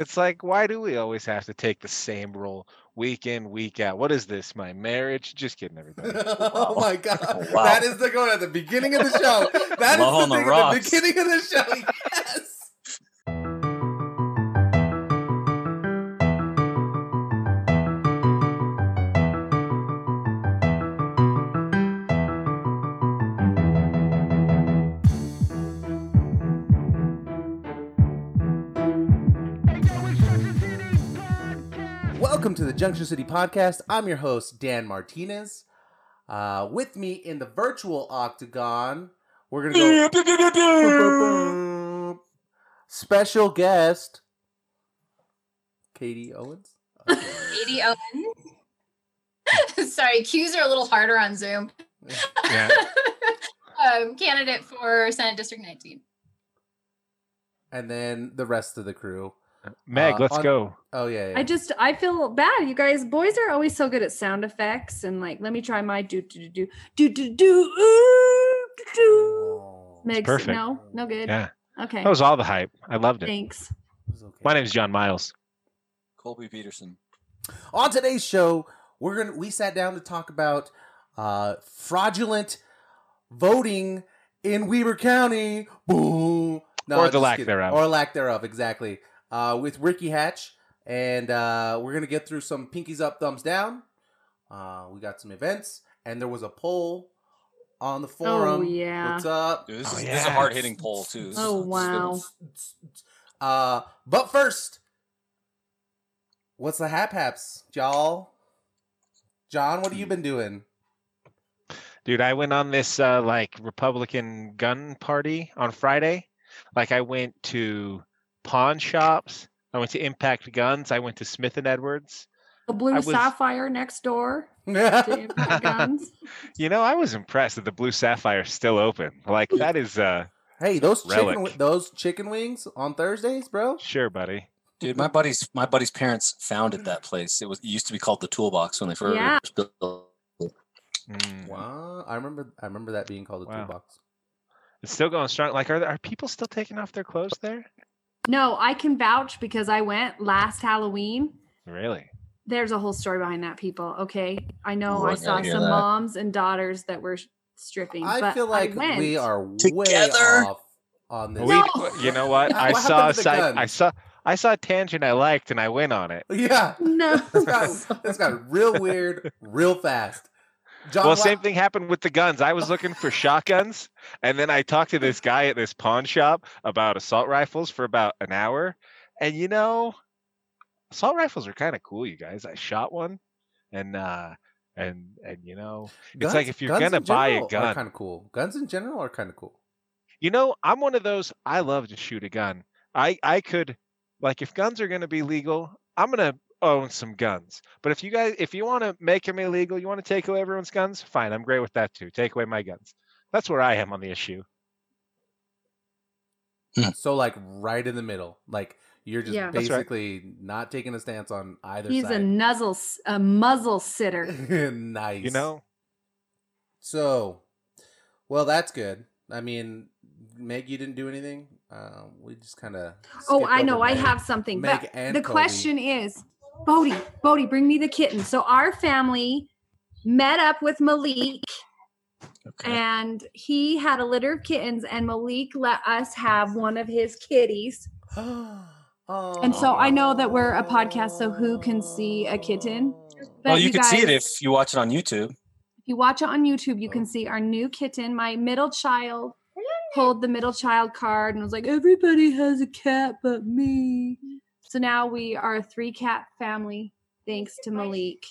It's like, why do we always have to take the same role week in, week out? What is this? My marriage? Just kidding, everybody. oh my god, Wow. that is the going at the beginning of the show. That is the on the thing at the beginning of the show. Junction City Podcast. I'm your host, Dan Martinez. Uh, with me in the virtual octagon, we're gonna go special guest, Katy Owens. Katy Owens. Sorry, cues are a little harder on Zoom. Yeah. um, candidate for Senate District 19. and then the rest of the crew. Meg, Uh, let's on- go. Oh yeah, yeah. I just I feel bad. You guys, boys are always so good at sound effects and like let me try my do do do do do do do ooh, do, do. Oh, Megs, perfect. no, no good. Yeah. Okay. That was all the hype. I loved it. Thanks. it was okay. My name's John Miles. Colby Peterson. On today's show, we're gonna we sat down to talk about uh, fraudulent voting in Weber County. Boom. Or the just lack kidding. thereof. Or lack thereof, exactly. Uh, with Ricky Hatch, and uh, we're gonna get through some pinkies up, thumbs down. Uh, we got some events, and there was a poll on the forum. Oh yeah. What's up? Dude, this, Oh, is, this is a hard hitting poll too. This Oh is wow. Uh, but first, what's the hap haps, y'all? John, what have you been doing? Dude, I went on this uh, like Republican gun party on Friday. Like I went to pawn shops. I went to Impact Guns. I went to Smith and Edwards. The blue was- sapphire next door to Impact Guns. You know, I was impressed that the Blue Sapphire is still open. Like that is uh hey, those chicken Relic. wi- those chicken wings on Thursdays, bro. sure, buddy. Dude, my buddy's my buddy's parents founded that place. It was it used to be called the Toolbox when they first Yeah. built. Mm. Wow, I remember. I remember that being called a Wow. toolbox. It's still going strong. Like, are there, are people still taking off their clothes there? No, I can vouch because I went last Halloween. Really? There's a whole story behind that, people. Okay. I know Ooh, I I saw some that. moms and daughters that were stripping. I but feel like went. we are way Together? off on this. We, No. you know what? I What saw a happened to the site. I saw. I saw a tangent I liked, and I went on it. Yeah, No. this got this got real weird, real fast. John, well, same thing happened with the guns. I was looking for shotguns, and then I talked to this guy at this pawn shop about assault rifles for about an hour. And you know, assault rifles are kind of cool, you guys. I shot one, and uh, and and you know, it's like if you're gonna buy a gun, kind of cool. Guns in general are kind of cool. you know, I'm one of those. I love to shoot a gun. I I could, like, if guns are gonna be legal, I'm gonna own some guns. But if you guys, if you want to make them illegal, you want to take away everyone's guns, fine. I'm great with that too. Take away my guns. That's where I am on the issue. So like right in the middle, like you're just Yeah. That's right. basically not taking a stance on either He's a side. nuzzle, s- a muzzle sitter. nice. You know, So, well, that's good. I mean, Meg, you didn't do anything. Uh, we just kind of. Oh, I know. I have something. Meg but and the Cody. question is, Bodie, Bodie, bring me the kitten. So our family met up with Malik, Okay. and he had a litter of kittens, and Malik let us have one of his kitties. Oh. And so I know that we're a podcast, so who can see a kitten? well, But you, can see it if you watch it on YouTube. If you watch it on YouTube, you can see our new kitten. My middle child pulled the middle child card and was like, "Everybody has a cat but me." So now we are a three cat family, thanks to Malik,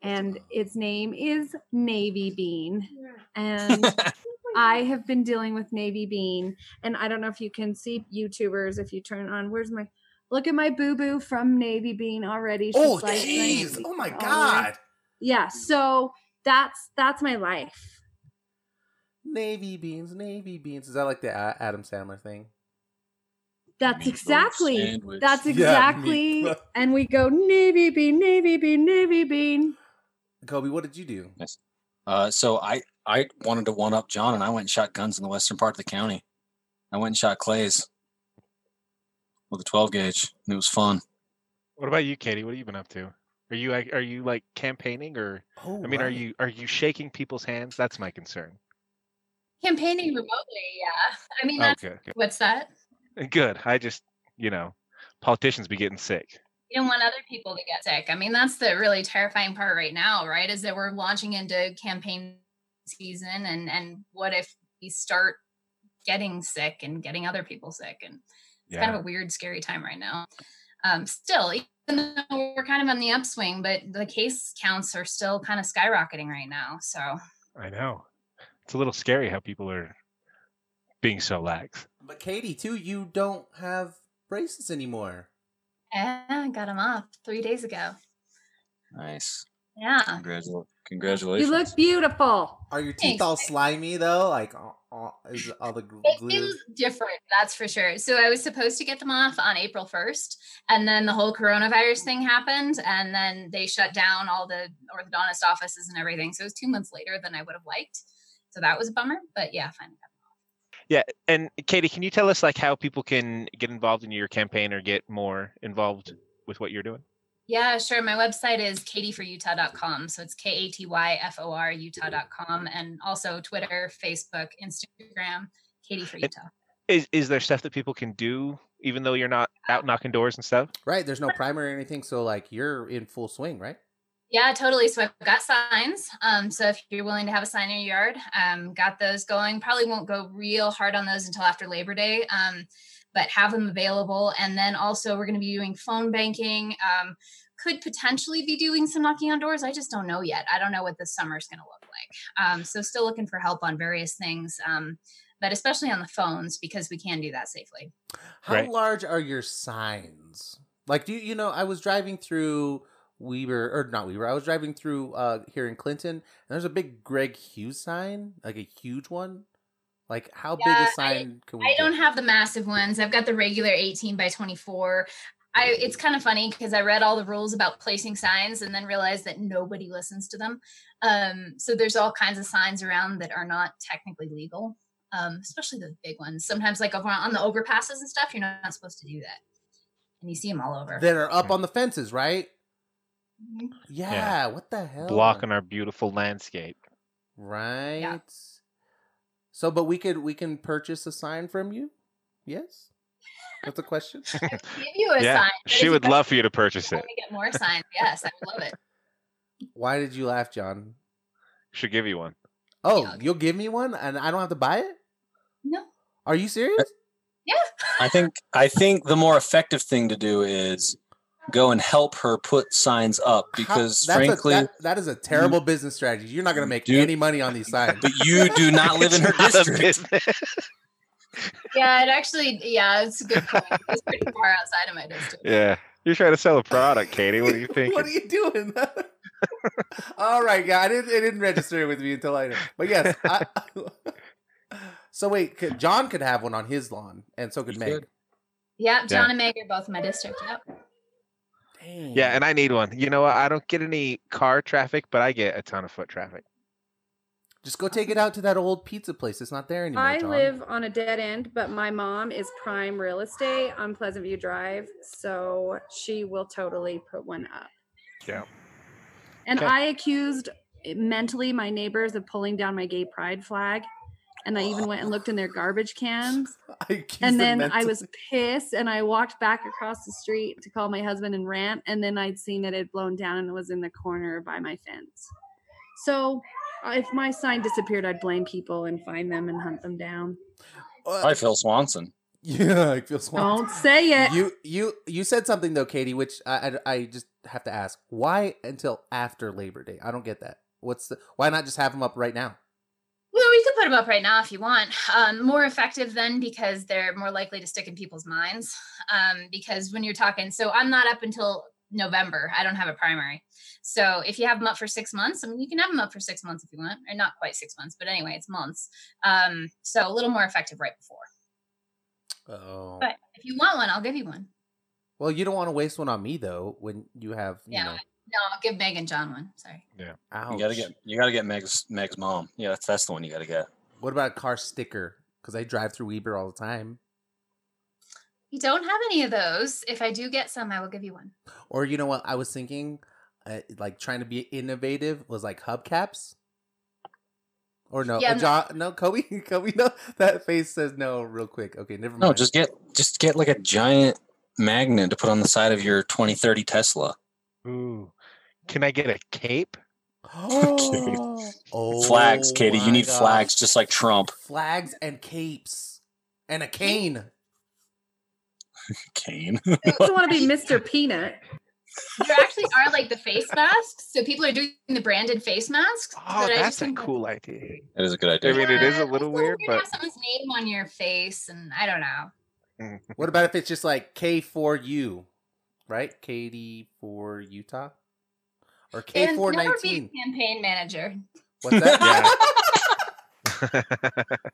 and its name is Navy Bean. And I have been dealing with Navy Bean, and I don't know if you can see YouTubers if you turn on. Where's my look at my boo boo from Navy Bean already? Oh, She's like jeez! 90 Oh my. God! Yeah, so that's that's my life. Navy beans, navy beans. Is that like the Adam Sandler thing? That's Meatloaf exactly. sandwich. That's exactly. meatloaf. and we go navy bean, navy bean, navy bean. Colby, what did you do? Uh, so I I wanted to one up John, and I went and shot guns in the western part of the county. I went and shot clays with a 12 gauge, and it was fun. What about you, Katy? What have you been up to? Are you like are you like campaigning or Oh, I mean, are you are you shaking people's hands? That's my concern. Campaigning remotely, yeah. I mean, that's good, good. what's that? Good. I just you know, politicians be getting sick. You don't want other people to get sick. I mean, that's the really terrifying part right now, right? Is that we're launching into campaign season, and and what if we start getting sick and getting other people sick, and it's kind of a weird, scary time right now. Um, still, even though we're kind of on the upswing, but the case counts are still kind of skyrocketing right now. So I know. It's a little scary how people are being so lax. But Katy, too, you don't have braces anymore. yeah, I got them off three days ago. Nice. Yeah. Congratulations. Congratulations. You look beautiful. Are your teeth Thanks. all slimy though? Like, all, all, is all the gl- It glue? feels different, that's for sure. So I was supposed to get them off on April 1st, and then the whole coronavirus thing happened, and then they shut down all the orthodontist offices and everything. So it was two months later than I would have liked. So that was a bummer, but yeah, finally. got Yeah, and Katy, can you tell us like how people can get involved in your campaign or get more involved with what you're doing? Yeah, sure. My website is katyforutah.com. So it's K A T Y F O R Utah.com. And also Twitter, Facebook, Instagram, Katy for Utah. Is is there stuff that people can do even though you're not out knocking doors and stuff? Right. There's no primer or anything, so like you're in full swing, right? Yeah, totally. So I've got signs. Um, so if you're willing to have a sign in your yard, um, got those going. Probably won't go real hard on those until after Labor Day, um, but have them available. And then also we're going to be doing phone banking. Um, could potentially be doing some knocking on doors. I just don't know yet. I don't know what this summer is going to look like. Um, so still looking for help on various things, um, but especially on the phones because we can do that safely. How Right. large are your signs? Like, do you, you know, I was driving through Weber, or not Weber, I was driving through uh here in Clinton, and there's a big Greg Hughes sign, like a huge one. Like, how big a a I- sign can we I get? don't have the massive ones. I've got the regular 18 by 24. I it's kind of funny because I read all the rules about placing signs and then realized that nobody listens to them. Um, so there's all kinds of signs around that are not technically legal, um, especially the big ones. Sometimes, like over on the overpasses and stuff, you're not supposed to do that, and you see them all over. that are up on the fences, right? Mhm. Yeah, what the hell? Blocking our beautiful landscape. Right. So, but we could we can purchase a sign from you. Yes, that's a question. Give you a yeah, sign. she would love for you to purchase it. me get more signs. Yes, I would love it. Why did you laugh, John? Should give you one. Oh, Yeah. you'll give me one, and I don't have to buy it. No. Are you serious? Yeah. I think I think the more effective thing to do is go and help her put signs up How- because a- frankly, that- that is a terrible business strategy. You're not going to make do- any money on these signs. but you do not live in her It's not a district. Yeah, it actually. Yeah, it's a good point. It's pretty far outside of my district. yeah, you're trying to sell a product, Katy. What are you thinking? what are you doing? All right, yeah, I didn't. It didn't register with me until later. But yes. I, so wait, could, John could have one on his lawn, and so could He Meg. could. Yeah, John and Meg are both in my district. Yep. Dang. Yeah, and I need one. You know what? I don't get any car traffic, but I get a ton of foot traffic. just go take it out to that old pizza place. It's not there anymore. I John. live on a dead end, but my mom is prime real estate on Pleasant View Drive, so she will totally put one up. Yeah. And Okay. I accused eh, mentally my neighbors of pulling down my gay pride flag, and I even went and looked in their garbage cans. I And them then I was pissed, and I walked back across the street to call my husband and rant. And then I'd seen that it had blown down and it was in the corner by my fence. So uh, if my sign disappeared, I'd blame people and find them and hunt them down. Hi, Phil Swanson. Yeah, I feel Swanson. Don't say it. You you you said something though, Katy, which I, I I just have to ask. Why until after Labor Day? I don't get that. What's the why not just have them up right now? We could put them up right now if you want. Um, more effective then because they're more likely to stick in people's minds. Um, because when you're talking, so I'm not up until November. I don't have a primary. So if you have them up for six months, I mean, you can have them up for six months if you want, or not quite six months, but anyway, it's months. Um, so a little more effective right before. Oh. But if you want one, I'll give you one. Well, you don't want to waste one on me though when you have you Yeah. know. No, I'll give Meg and John one. Sorry. Yeah. Ouch. You gotta get you gotta get Meg's Meg's mom. Yeah, that's that's the one you gotta get. What about a car sticker? Because I drive through Weber all the time. We don't have any of those. If I do get some, I will give you one. Or you know what? I was thinking, uh, like trying to be innovative was like hubcaps. Or no, Yeah, uh, I'm Jo- no, Colby, Colby, no. That face says no, real quick. Okay, never mind. No, just get just get like a giant magnet to put on the side of your 2030 Tesla. Ooh. Can I get a cape? oh, flags, oh Katy. You need gosh. flags just like Trump. flags and capes and a cane. Kane. You want to be Mr. Peanut. There actually are like the face masks. So people are doing the branded face masks. Oh, but I that's a think that- cool idea. that is a good idea. I mean, it is a little it's weird, to but have someone's name on your face, and I don't know. Mm-hmm. What about if it's just like K for you, right? Katy for Utah, or K And four never be a nineteen. campaign manager. What's that?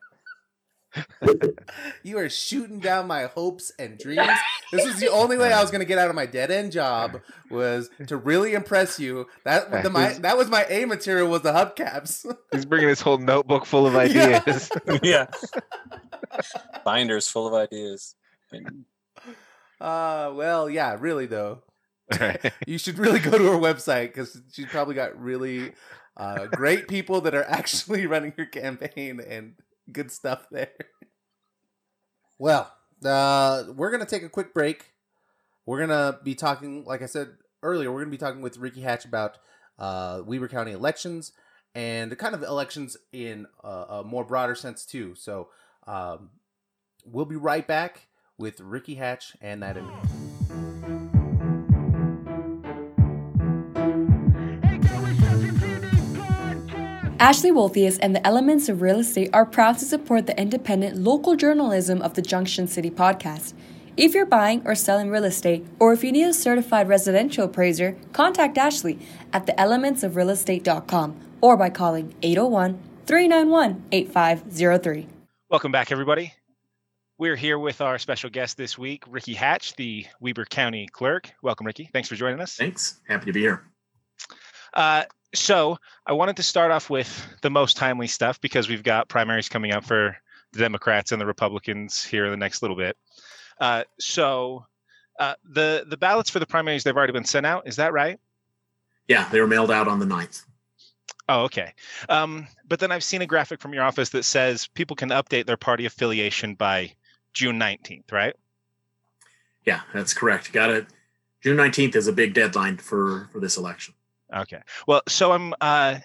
You are shooting down my hopes and dreams. This is the only way I was going to get out of my dead end job was to really impress you. That the, my that was my A material was the hubcaps. He's bringing his whole notebook full of Yeah. ideas. yeah. Binders full of ideas. And Uh, well, yeah, really though. You should really go to her website because she's probably got really uh, great people that are actually running her campaign and good stuff there. Well, uh, we're gonna take a quick break. We're gonna be talking, like I said earlier, we're gonna be talking with Ricky Hatch about uh, Weber County elections and kind of elections in a, a more broader sense too. So um, we'll be right back with Ricky Hatch and that. Image. Ashley Wolfius and the Elements of Real Estate are proud to support the independent local journalism of the Junction City podcast. If you're buying or selling real estate, or if you need a certified residential appraiser, contact Ashley at theelementsofrealestate.com or by calling 801 391 8503. Welcome back, everybody. We're here with our special guest this week, Ricky Hatch, the Weber County Clerk. Welcome, Ricky. Thanks for joining us. Thanks. Happy to be here. Uh, so, I wanted to start off with the most timely stuff because we've got primaries coming up for the Democrats and the Republicans here in the next little bit. Uh, so, uh, the the ballots for the primaries they've already been sent out. Is that right? Yeah, they were mailed out on the 9th. Oh, okay. Um, but then I've seen a graphic from your office that says people can update their party affiliation by June 19th, right? Yeah, that's correct. Got it. June 19th is a big deadline for for this election. Okay. Well, so I'm uh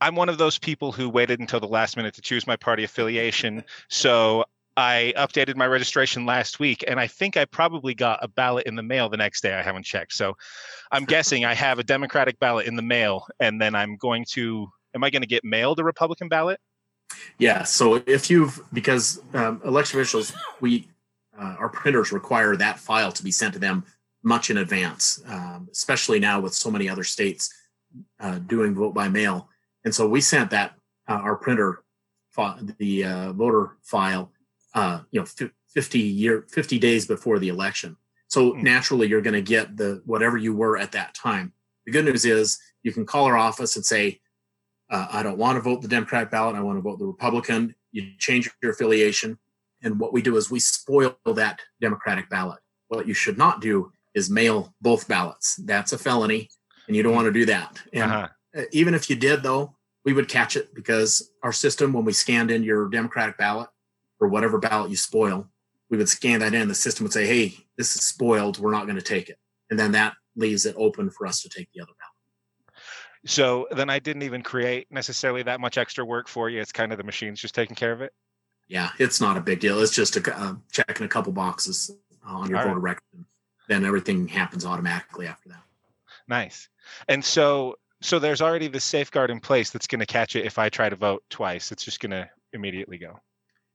I'm one of those people who waited until the last minute to choose my party affiliation. So I updated my registration last week and I think I probably got a ballot in the mail the next day. I haven't checked. So I'm guessing I have a Democratic ballot in the mail and then I'm going to am I going to get mailed a Republican ballot? Yeah. So if you've because um, election officials, we uh, our printers require that file to be sent to them much in advance, um, especially now with so many other states uh, doing vote by mail. And so we sent that uh, our printer the uh, voter file, uh, you know, fif- 50 year 50 days before the election. So Hmm. naturally, you're going to get the whatever you were at that time. The good news is you can call our office and say, uh, I don't want to vote the Democratic ballot. I want to vote the Republican. You change your affiliation. And what we do is we spoil that Democratic ballot. What you should not do is mail both ballots. That's a felony, and you don't want to do that. And Uh-huh. uh, even if you did, though, we would catch it because our system, when we scanned in your Democratic ballot or whatever ballot you spoil, we would scan that in. The system would say, hey, this is spoiled. We're not going to take it. And then that leaves it open for us to take the other. So then I didn't even create necessarily that much extra work for you. It's kind of the machines just taking care of it. Yeah, it's not a big deal. It's just a, uh, checking a couple boxes on your All right. voter record. Then everything happens automatically after that. Nice. And so so there's already the safeguard in place that's going to catch it if I try to vote twice. It's just going to immediately go.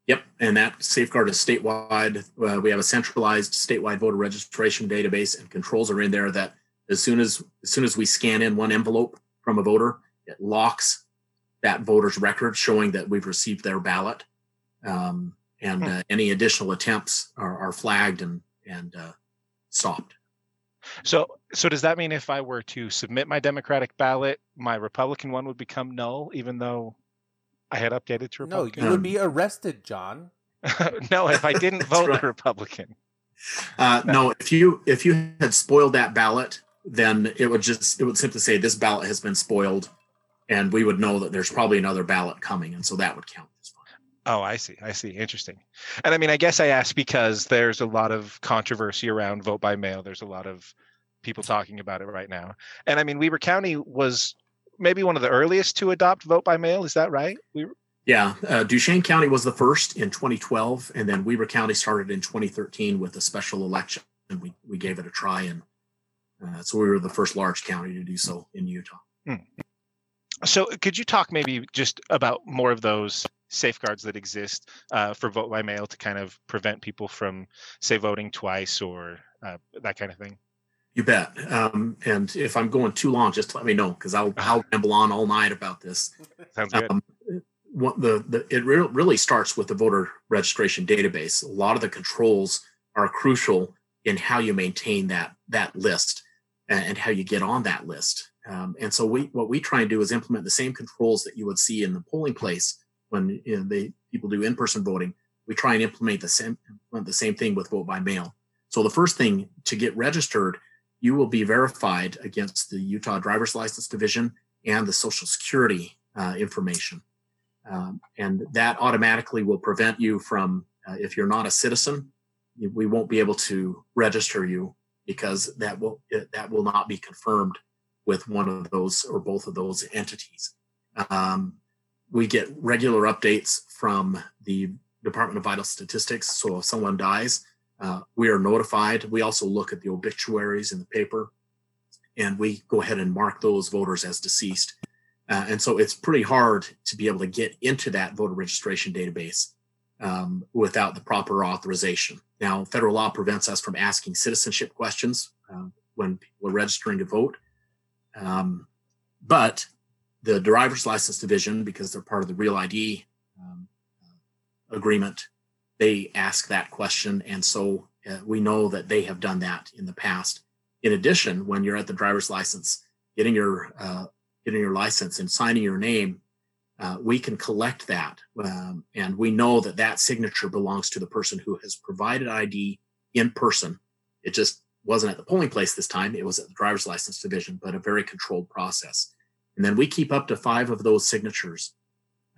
Yep, and that safeguard is statewide. Uh, we have a centralized statewide voter registration database, and controls are in there that as soon as as soon as we scan in one envelope from a voter, it locks that voter's record, showing that we've received their ballot. Um, and Hmm. uh, any additional attempts are, are flagged and and uh, stopped. So so does that mean if I were to submit my Democratic ballot, my Republican one would become null even though I had updated to Republican? No, Republican? you would be arrested, John. no, if I didn't vote right. Republican. Uh, no, if you if you had spoiled that ballot, then it would just it would simply say this ballot has been spoiled, and we would know that there's probably another ballot coming, and so that would count. as fine. Oh, I see. I see. Interesting. And I mean, I guess I asked because there's a lot of controversy around vote by mail. There's a lot of people talking about it right now. And I mean, Weber County was maybe one of the earliest to adopt vote by mail. Is that right? We Yeah, uh, Duchesne County was the first in 2012, and then Weber County started in 2013 with a special election, and we we gave it a try, and so we were the first large county to do so in Utah. So, could you talk maybe just about more of those safeguards that exist uh, for vote by mail to kind of prevent people from, say, voting twice or uh, that kind of thing? You bet. Um, and if I'm going too long, just let me know because I'll I'll ramble on all night about this. Sounds good. Um, what the, the it re- really starts with the voter registration database. A lot of the controls are crucial in how you maintain that that list and, how you get on that list. Um, and so we what we try and do is implement the same controls that you would see in the polling place when you know, they people do in-person voting. We try and implement the same implement the same thing with vote by mail. So the first thing to get registered, you will be verified against the Utah Driver's License Division and the Social Security uh, information. Um, and that automatically will prevent you from, uh, if you're not a citizen, we won't be able to register you because that will that will not be confirmed with one of those or both of those entities. Um, we get regular updates from the Department of Vital Statistics. So if someone dies, uh, we are notified. We also look at the obituaries in the paper, and we go ahead and mark those voters as deceased. Uh, and so it's pretty hard to be able to get into that voter registration database um, without the proper authorization. Now, federal law prevents us from asking citizenship questions uh, when people are registering to vote. Um, but the driver's license division, because they're part of the Real ID um, agreement, they ask that question. And so uh, we know that they have done that in the past. In addition, when you're at the driver's license, getting your uh, getting your license and signing your name, uh, we can collect that, um, and we know that that signature belongs to the person who has provided ID in person. It just wasn't at the polling place this time; it was at the driver's license division, but a very controlled process. And then we keep up to five of those signatures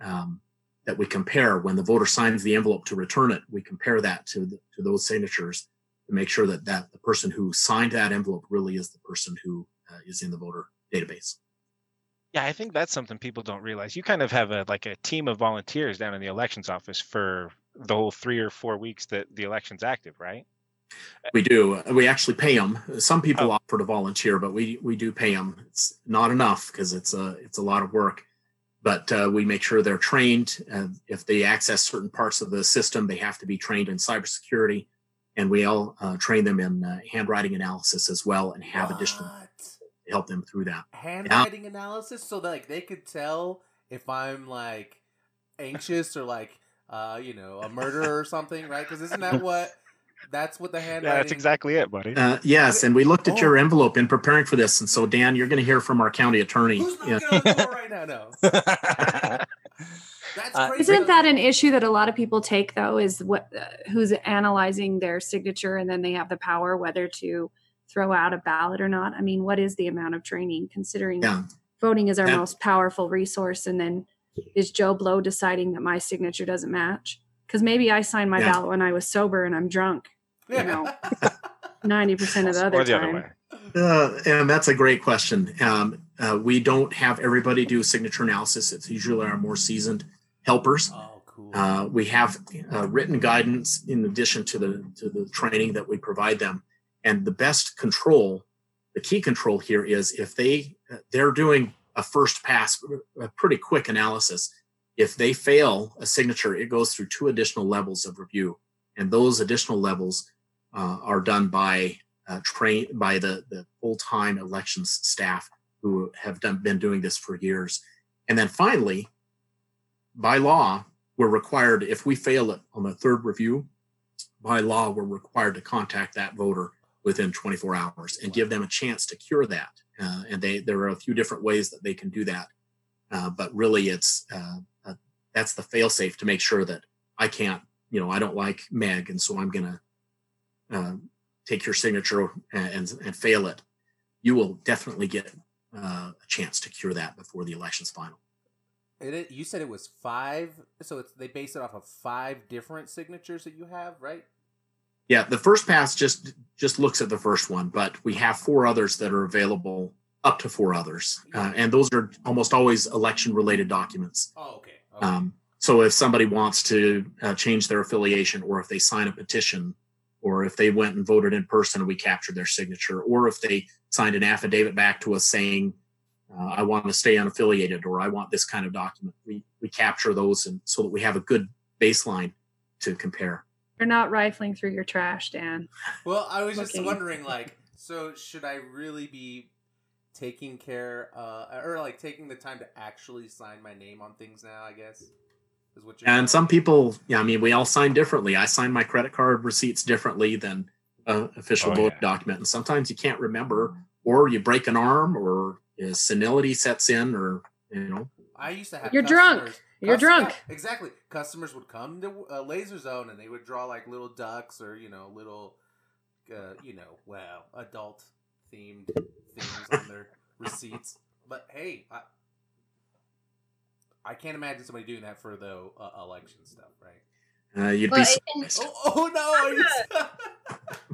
um, that we compare when the voter signs the envelope to return it. We compare that to the, to those signatures to make sure that that the person who signed that envelope really is the person who uh, is in the voter database. Yeah, I think that's something people don't realize. You kind of have a like a team of volunteers down in the elections office for the whole three or four weeks that the election's active, right? We do. We actually pay them. Some people Oh. offer to volunteer, but we we do pay them. It's not enough because it's a it's a lot of work. But uh, we make sure they're trained. Uh, if they access certain parts of the system, they have to be trained in cybersecurity, and we all uh, train them in uh, handwriting analysis as well, and have additional help them through that. handwriting analysis so that like they could tell if I'm like anxious or like uh you know a murderer or something, right? Because isn't that what that's what the handwriting? Yeah, that's exactly it, buddy. Uh, yes, and we looked at Oh. your envelope in preparing for this, and so Dan, you're going to hear from our county attorney. Who's Yeah. knocking on the door right now? No, that's Uh. Isn't that an issue that a lot of people take though? Is what uh, who's analyzing their signature and then they have the power whether to throw out a ballot or not? I mean, what is the amount of training considering Yeah. voting is our That- most powerful resource? And then is Joe Blow deciding that my signature doesn't match? Because maybe I signed my Yeah. ballot when I was sober and I'm drunk you know, ninety percent of the other or the time. other way. Uh, and that's a great question. Um, uh, we don't have everybody do signature analysis. It's usually our more seasoned helpers. oh, cool. Uh, we have uh, written guidance in addition to the to the training that we provide them. And the best control, the key control here is if they they're doing a first pass, a pretty quick analysis. If they fail a signature, it goes through two additional levels of review, and those additional levels uh, are done by uh, train by the the full time elections staff who have done been doing this for years. And then finally, by law, we're required if we fail it on the third review, by law, we're required to contact that voter within 24 hours and give them a chance to cure that. Uh, and they there are a few different ways that they can do that, uh, but really, it's uh, uh, that's the fail safe to make sure that I can't, you know, I don't like Meg, and so I'm gonna uh, take your signature and, and, and fail it, you will definitely get uh, a chance to cure that before the election's final. It, you said it was five, so it's they base it off of five different signatures that you have, right? Yeah, the first pass just just looks at the first one, but we have four others that are available, up to four others, uh, and those are almost always election related documents. Oh, okay. okay. Um, so if somebody wants to uh, change their affiliation, or if they sign a petition, or if they went and voted in person and we captured their signature, or if they signed an affidavit back to us saying uh, I want to stay unaffiliated or I want this kind of document. We we capture those and so that we have a good baseline to compare. You're not rifling through your trash, Dan. Well, I was just wondering, like, so should I really be taking care, uh, or like taking the time to actually sign my name on things now? I guess is what you're. And some people, yeah, I mean, we all sign differently. I sign my credit card receipts differently than uh, official Oh, vote yeah. document, and sometimes you can't remember, or you break an arm, or uh, senility sets in, or you know, I used to have. You're drunk. Customers- You're cus- drunk. yeah, exactly. Customers would come to uh, Laser Zone and they would draw like little ducks or you know little, uh, you know, well, adult themed things on their receipts. But hey, I, I can't imagine somebody doing that for the uh, election stuff, right? uh, you'd Well, be it can- surprised. Oh, oh no! are you-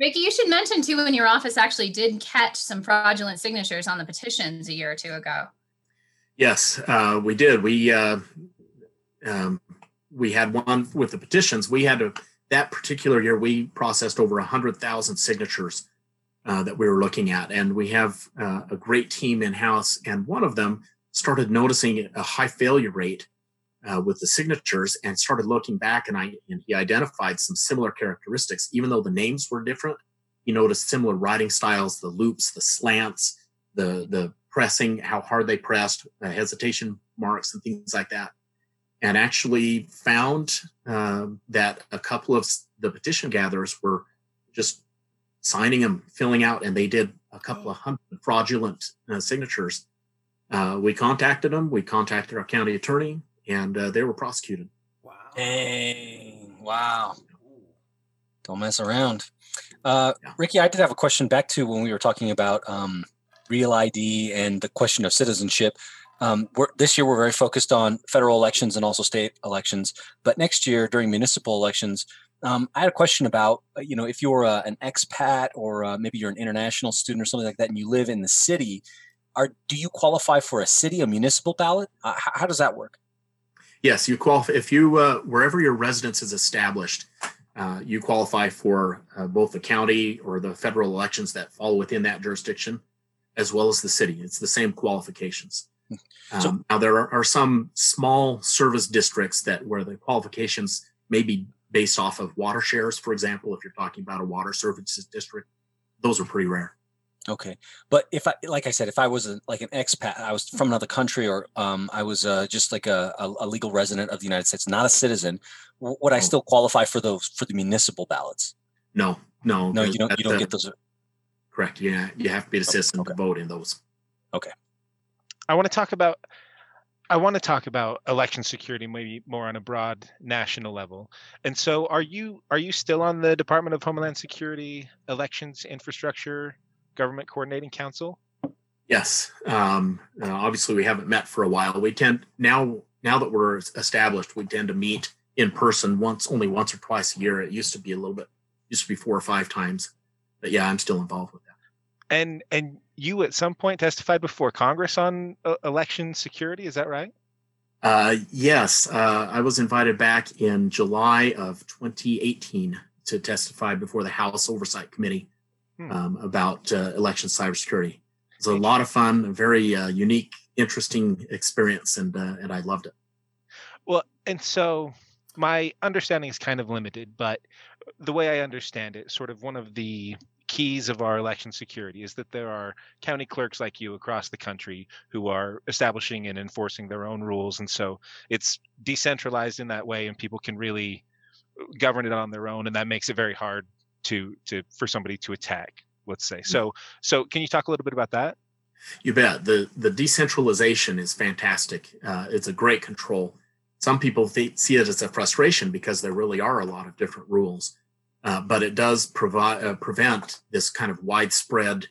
Ricky, you should mention too when your office actually did catch some fraudulent signatures on the petitions a year or two ago. Yes, uh, we did. We uh, um, we had one with the petitions. We had that particular year. We processed over hundred thousand signatures uh, that we were looking at, and we have uh, a great team in house. And one of them started noticing a high failure rate uh, with the signatures, and started looking back, and I and he identified some similar characteristics. Even though the names were different, he noticed similar writing styles, the loops, the slants, the the pressing, how hard they pressed, uh, hesitation marks, and things like that. And actually found um, that a couple of the petition gatherers were just signing them, filling out, and they did a couple of hundred fraudulent uh, signatures. Uh, we contacted them. We contacted our county attorney, and uh, they were prosecuted. wow. Dang! Wow! Don't mess around. Uh, Yeah. Ricky, I did have a question back to when we were talking about um, real ID and the question of citizenship. Um, this year, we're very focused on federal elections and also state elections. But next year, during municipal elections, um, I had a question about, uh, you know, if you're uh, an expat or uh, maybe you're an international student or something like that, and you live in the city, are do you qualify for a city, a municipal ballot? Uh, how, how does that work? Yes, you qualify if you uh, wherever your residence is established, uh, you qualify for both the county or the federal elections that fall within that jurisdiction, as well as the city. It's the same qualifications. So- Um, now there are, are some small service districts that where the qualifications may be based off of water shares. For example, if you're talking about a water services district, those are pretty rare. Okay, but if I, like I said, if I was a, like an expat, I was from another country, or um, I was uh, just like a, a, legal resident of the United States, not a citizen, would I Oh. still qualify for those for the municipal ballots? No, no, No, you don't. that- You don't get those. Correct. Yeah, you have to be a citizen okay. to vote in those. Okay. I want to talk about I want to talk about election security maybe more on a broad national level. And so are you are you still on the Department of Homeland Security Elections Infrastructure Government Coordinating Council? Yes. Um, uh, obviously, we haven't met for a while. We tend now now that we're established, we tend to meet in person once, only once or twice a year. It used to be a little bit, used to be four or five times. But yeah, I'm still involved with that. And and you at some point testified before Congress on uh, election security, is that right? Uh, yes, uh, I was invited back in July of 2018 to testify before the House Oversight Committee Hmm. um, about uh, election cybersecurity. It was a lot of fun, a very uh, unique, interesting experience, and uh, and I loved it. Well, and so my understanding is kind of limited, but the way I understand it, sort of one of the keys of our election security is that there are county clerks like you across the country who are establishing and enforcing their own rules. And so it's decentralized in that way, and people can really govern it on their own. And that makes it very hard to to for somebody to attack, let's say. So so can you talk a little bit about that? You bet. the The decentralization is fantastic. Uh, it's a great control. Some people th- see it as a frustration because there really are a lot of different rules. Uh, but it does provide uh, prevent this kind of widespread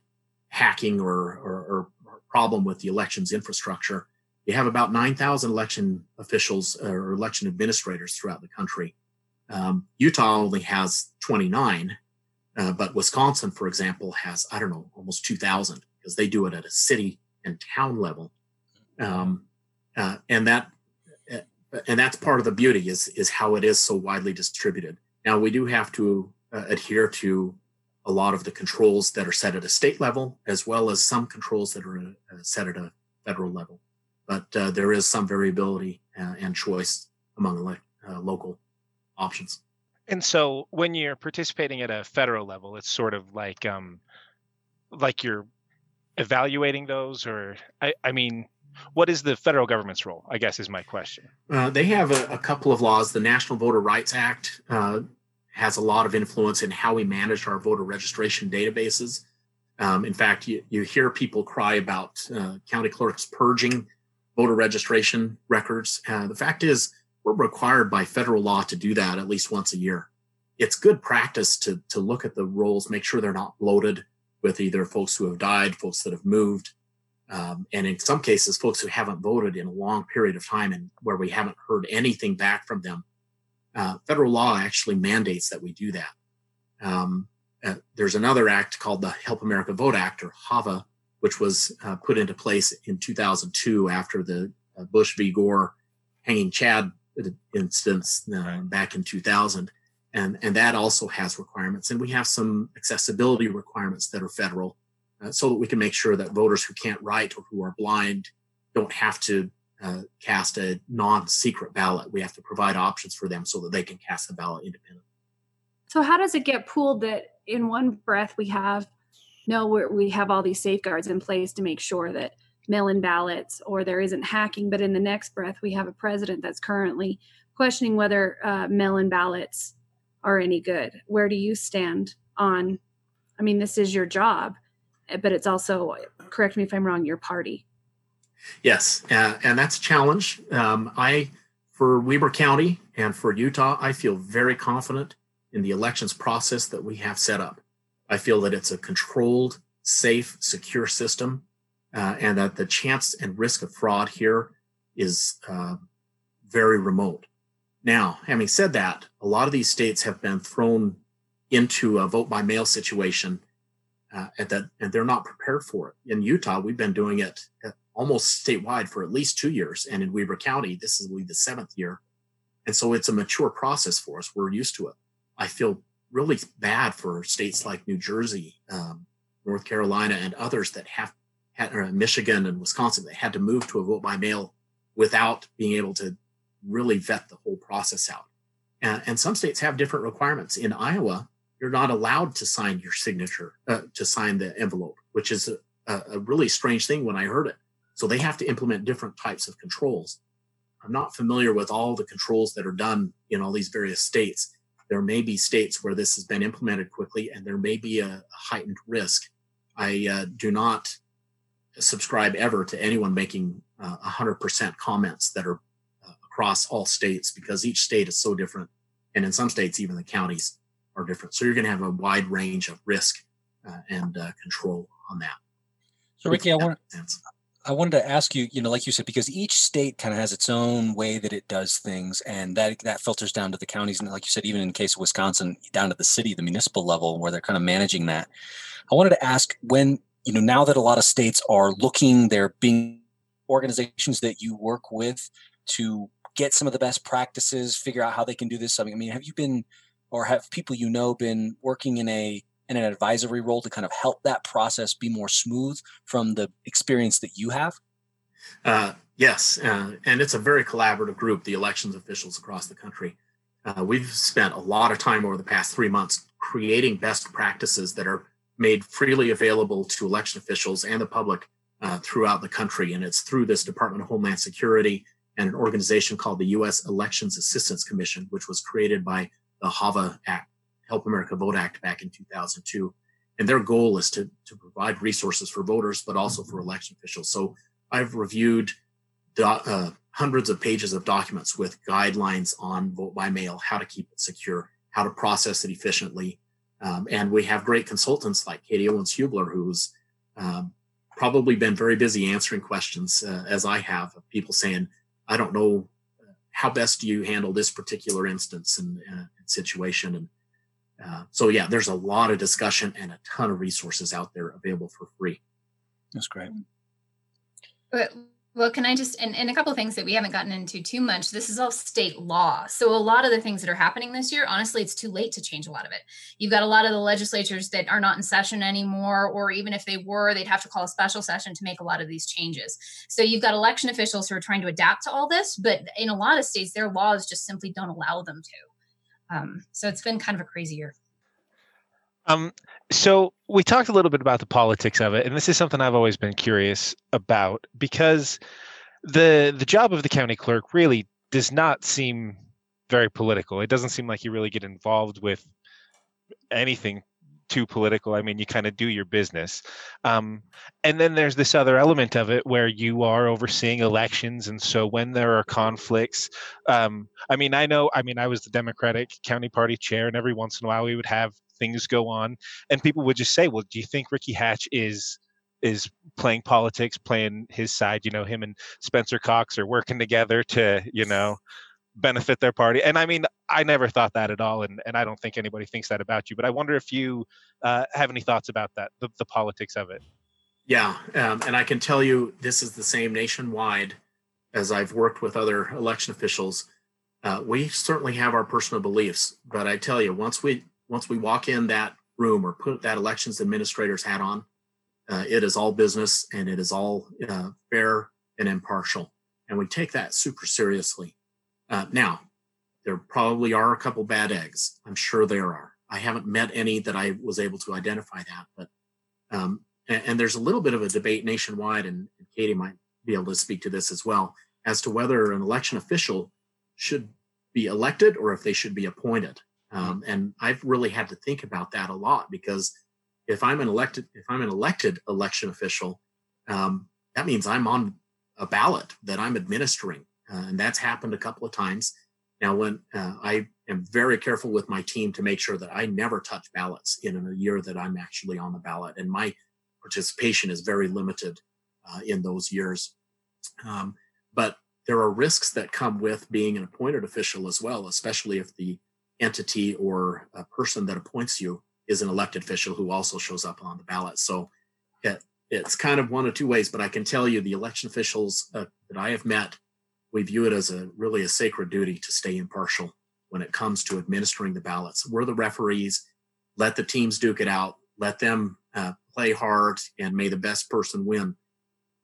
hacking or, or, or, problem with the elections infrastructure. You have about 9,000 election officials or election administrators throughout the country. Um, Utah only has 29, uh, but Wisconsin, for example, has, I don't know, almost 2,000 because they do it at a city and town level. Um, uh, and that uh, and that's part of the beauty is is how it is so widely distributed. Now we do have to uh, adhere to a lot of the controls that are set at a state level, as well as some controls that are uh, set at a federal level. But uh, there is some variability uh, and choice among uh, local options. And so, when you're participating at a federal level, it's sort of like um, like you're evaluating those, or I, I mean, what is the federal government's role? I guess is my question. Uh, they have a, a, couple of laws. The National Voter Rights Act uh, has a lot of influence in how we manage our voter registration databases. Um, in fact, you, you hear people cry about uh, county clerks purging voter registration records. Uh, the fact is, we're required by federal law to do that at least once a year. It's good practice to, to look at the rolls, make sure they're not bloated with either folks who have died, folks that have moved, um, and in some cases, folks who haven't voted in a long period of time and where we haven't heard anything back from them uh, federal law actually mandates that we do that. Um, uh, there's another act called the Help America Vote Act, or HAVA, which was uh, put into place in 2002 after the uh, Bush v. Gore hanging Chad instance uh, back in 2000. And, and that also has requirements. And we have some accessibility requirements that are federal uh, so that we can make sure that voters who can't write or who are blind don't have to uh, cast a non-secret ballot. We have to provide options for them so that they can cast the ballot independently. So how does it get pooled that in one breath we have no we have all these safeguards in place to make sure that mail-in ballots or there isn't hacking, but in the next breath we have a president that's currently questioning whether uh, mail-in ballots are any good. Where do you stand on? I mean, this is your job, but it's also correct me if I'm wrong, your party. Yes, uh, and that's a challenge. Um, I, for Weber County and for Utah, I feel very confident in the elections process that we have set up. I feel that it's a controlled, safe, secure system, uh, and that the chance and risk of fraud here is uh, very remote. Now, having said that, a lot of these states have been thrown into a vote by mail situation, uh, and that and they're not prepared for it. In Utah, we've been doing it almost statewide for at least two years. And in Weber County, this is the seventh year. And so it's a mature process for us. We're used to it. I feel really bad for states like New Jersey, um, North Carolina, and others that have had, Michigan and Wisconsin that had to move to a vote by mail without being able to really vet the whole process out. And, and some states have different requirements. In Iowa, you're not allowed to sign your signature, uh, to sign the envelope, which is a, a really strange thing when I heard it. So they have to implement different types of controls. I'm not familiar with all the controls that are done in all these various states. There may be states where this has been implemented quickly and there may be a, heightened risk. I uh, do not subscribe ever to anyone making uh, 100% comments that are uh, across all states because each state is so different. And in some states, even the counties are different. So you're going to have a wide range of risk uh, and uh, control on that. So, Ricky, I want, I wanted to ask you, you know, like you said, because each state kind of has its own way that it does things, and that that filters down to the counties, and like you said, even in the case of Wisconsin, down to the city, the municipal level, where they're kind of managing that. I wanted to ask when, you know, now that a lot of states are looking, they're being organizations that you work with to get some of the best practices, figure out how they can do this. I mean, have you been, or have people you know been working in a in an advisory role to kind of help that process be more smooth from the experience that you have? Uh, yes, uh, and it's a very collaborative group, the elections officials across the country. Uh, we've spent a lot of time over the past three months creating best practices that are made freely available to election officials and the public uh, throughout the country. And it's through this Department of Homeland Security and an organization called the U.S. Elections Assistance Commission, which was created by the HAVA Act Help America Vote Act back in 2002. And their goal is to, to provide resources for voters, but also for election officials. So I've reviewed do, uh, hundreds of pages of documents with guidelines on vote by mail, how to keep it secure, how to process it efficiently. Um, and we have great consultants like Katy Owens Hubler, who's um, probably been very busy answering questions, uh, as I have, of people saying, I don't know uh, how best do you handle this particular instance and, uh, situation. And uh, so, yeah, there's a lot of discussion and a ton of resources out there available for free. That's great. But well, can I just, and, and a couple of things that we haven't gotten into too much. This is all state law. So, a lot of the things that are happening this year, honestly, it's too late to change a lot of it. You've got a lot of the legislatures that are not in session anymore, or even if they were, they'd have to call a special session to make a lot of these changes. So, you've got election officials who are trying to adapt to all this, but in a lot of states, their laws just simply don't allow them to. Um, so, it's been kind of a crazy year. Um, so we talked a little bit about the politics of it, and this is something I've always been curious about because the the job of the county clerk really does not seem very political. It doesn't seem like you really get involved with anything too political. I mean, you kind of do your business. Um, and then there's this other element of it where you are overseeing elections. And so when there are conflicts, um, I mean, I know, I mean, I was the Democratic County Party chair, and every once in a while we would have things go on and people would just say well do you think ricky hatch is is playing politics playing his side you know him and spencer cox are working together to you know benefit their party and i mean i never thought that at all and, and i don't think anybody thinks that about you but i wonder if you uh, have any thoughts about that the, the politics of it yeah um, and i can tell you this is the same nationwide as i've worked with other election officials uh, we certainly have our personal beliefs but i tell you once we once we walk in that room or put that elections administrator's hat on, uh, it is all business and it is all uh, fair and impartial. And we take that super seriously. Uh, now, there probably are a couple bad eggs. I'm sure there are. I haven't met any that I was able to identify that, but um, and, and, there's a little bit of a debate nationwide, and, and Katy might be able to speak to this as well, as to whether an election official should be elected or if they should be appointed. Um, and I've really had to think about that a lot because if I'm an elected, if I'm an elected election official, um, that means I'm on a ballot that I'm administering, uh, and that's happened a couple of times. Now, when uh, I am very careful with my team to make sure that I never touch ballots in a year that I'm actually on the ballot, and my participation is very limited uh, in those years. Um, but there are risks that come with being an appointed official as well, especially if the entity or a person that appoints you is an elected official who also shows up on the ballot. So it, it's kind of one of two ways, but I can tell you the election officials uh, that I have met, we view it as a really a sacred duty to stay impartial when it comes to administering the ballots. We're the referees. Let the teams duke it out. Let them uh, play hard, and may the best person win.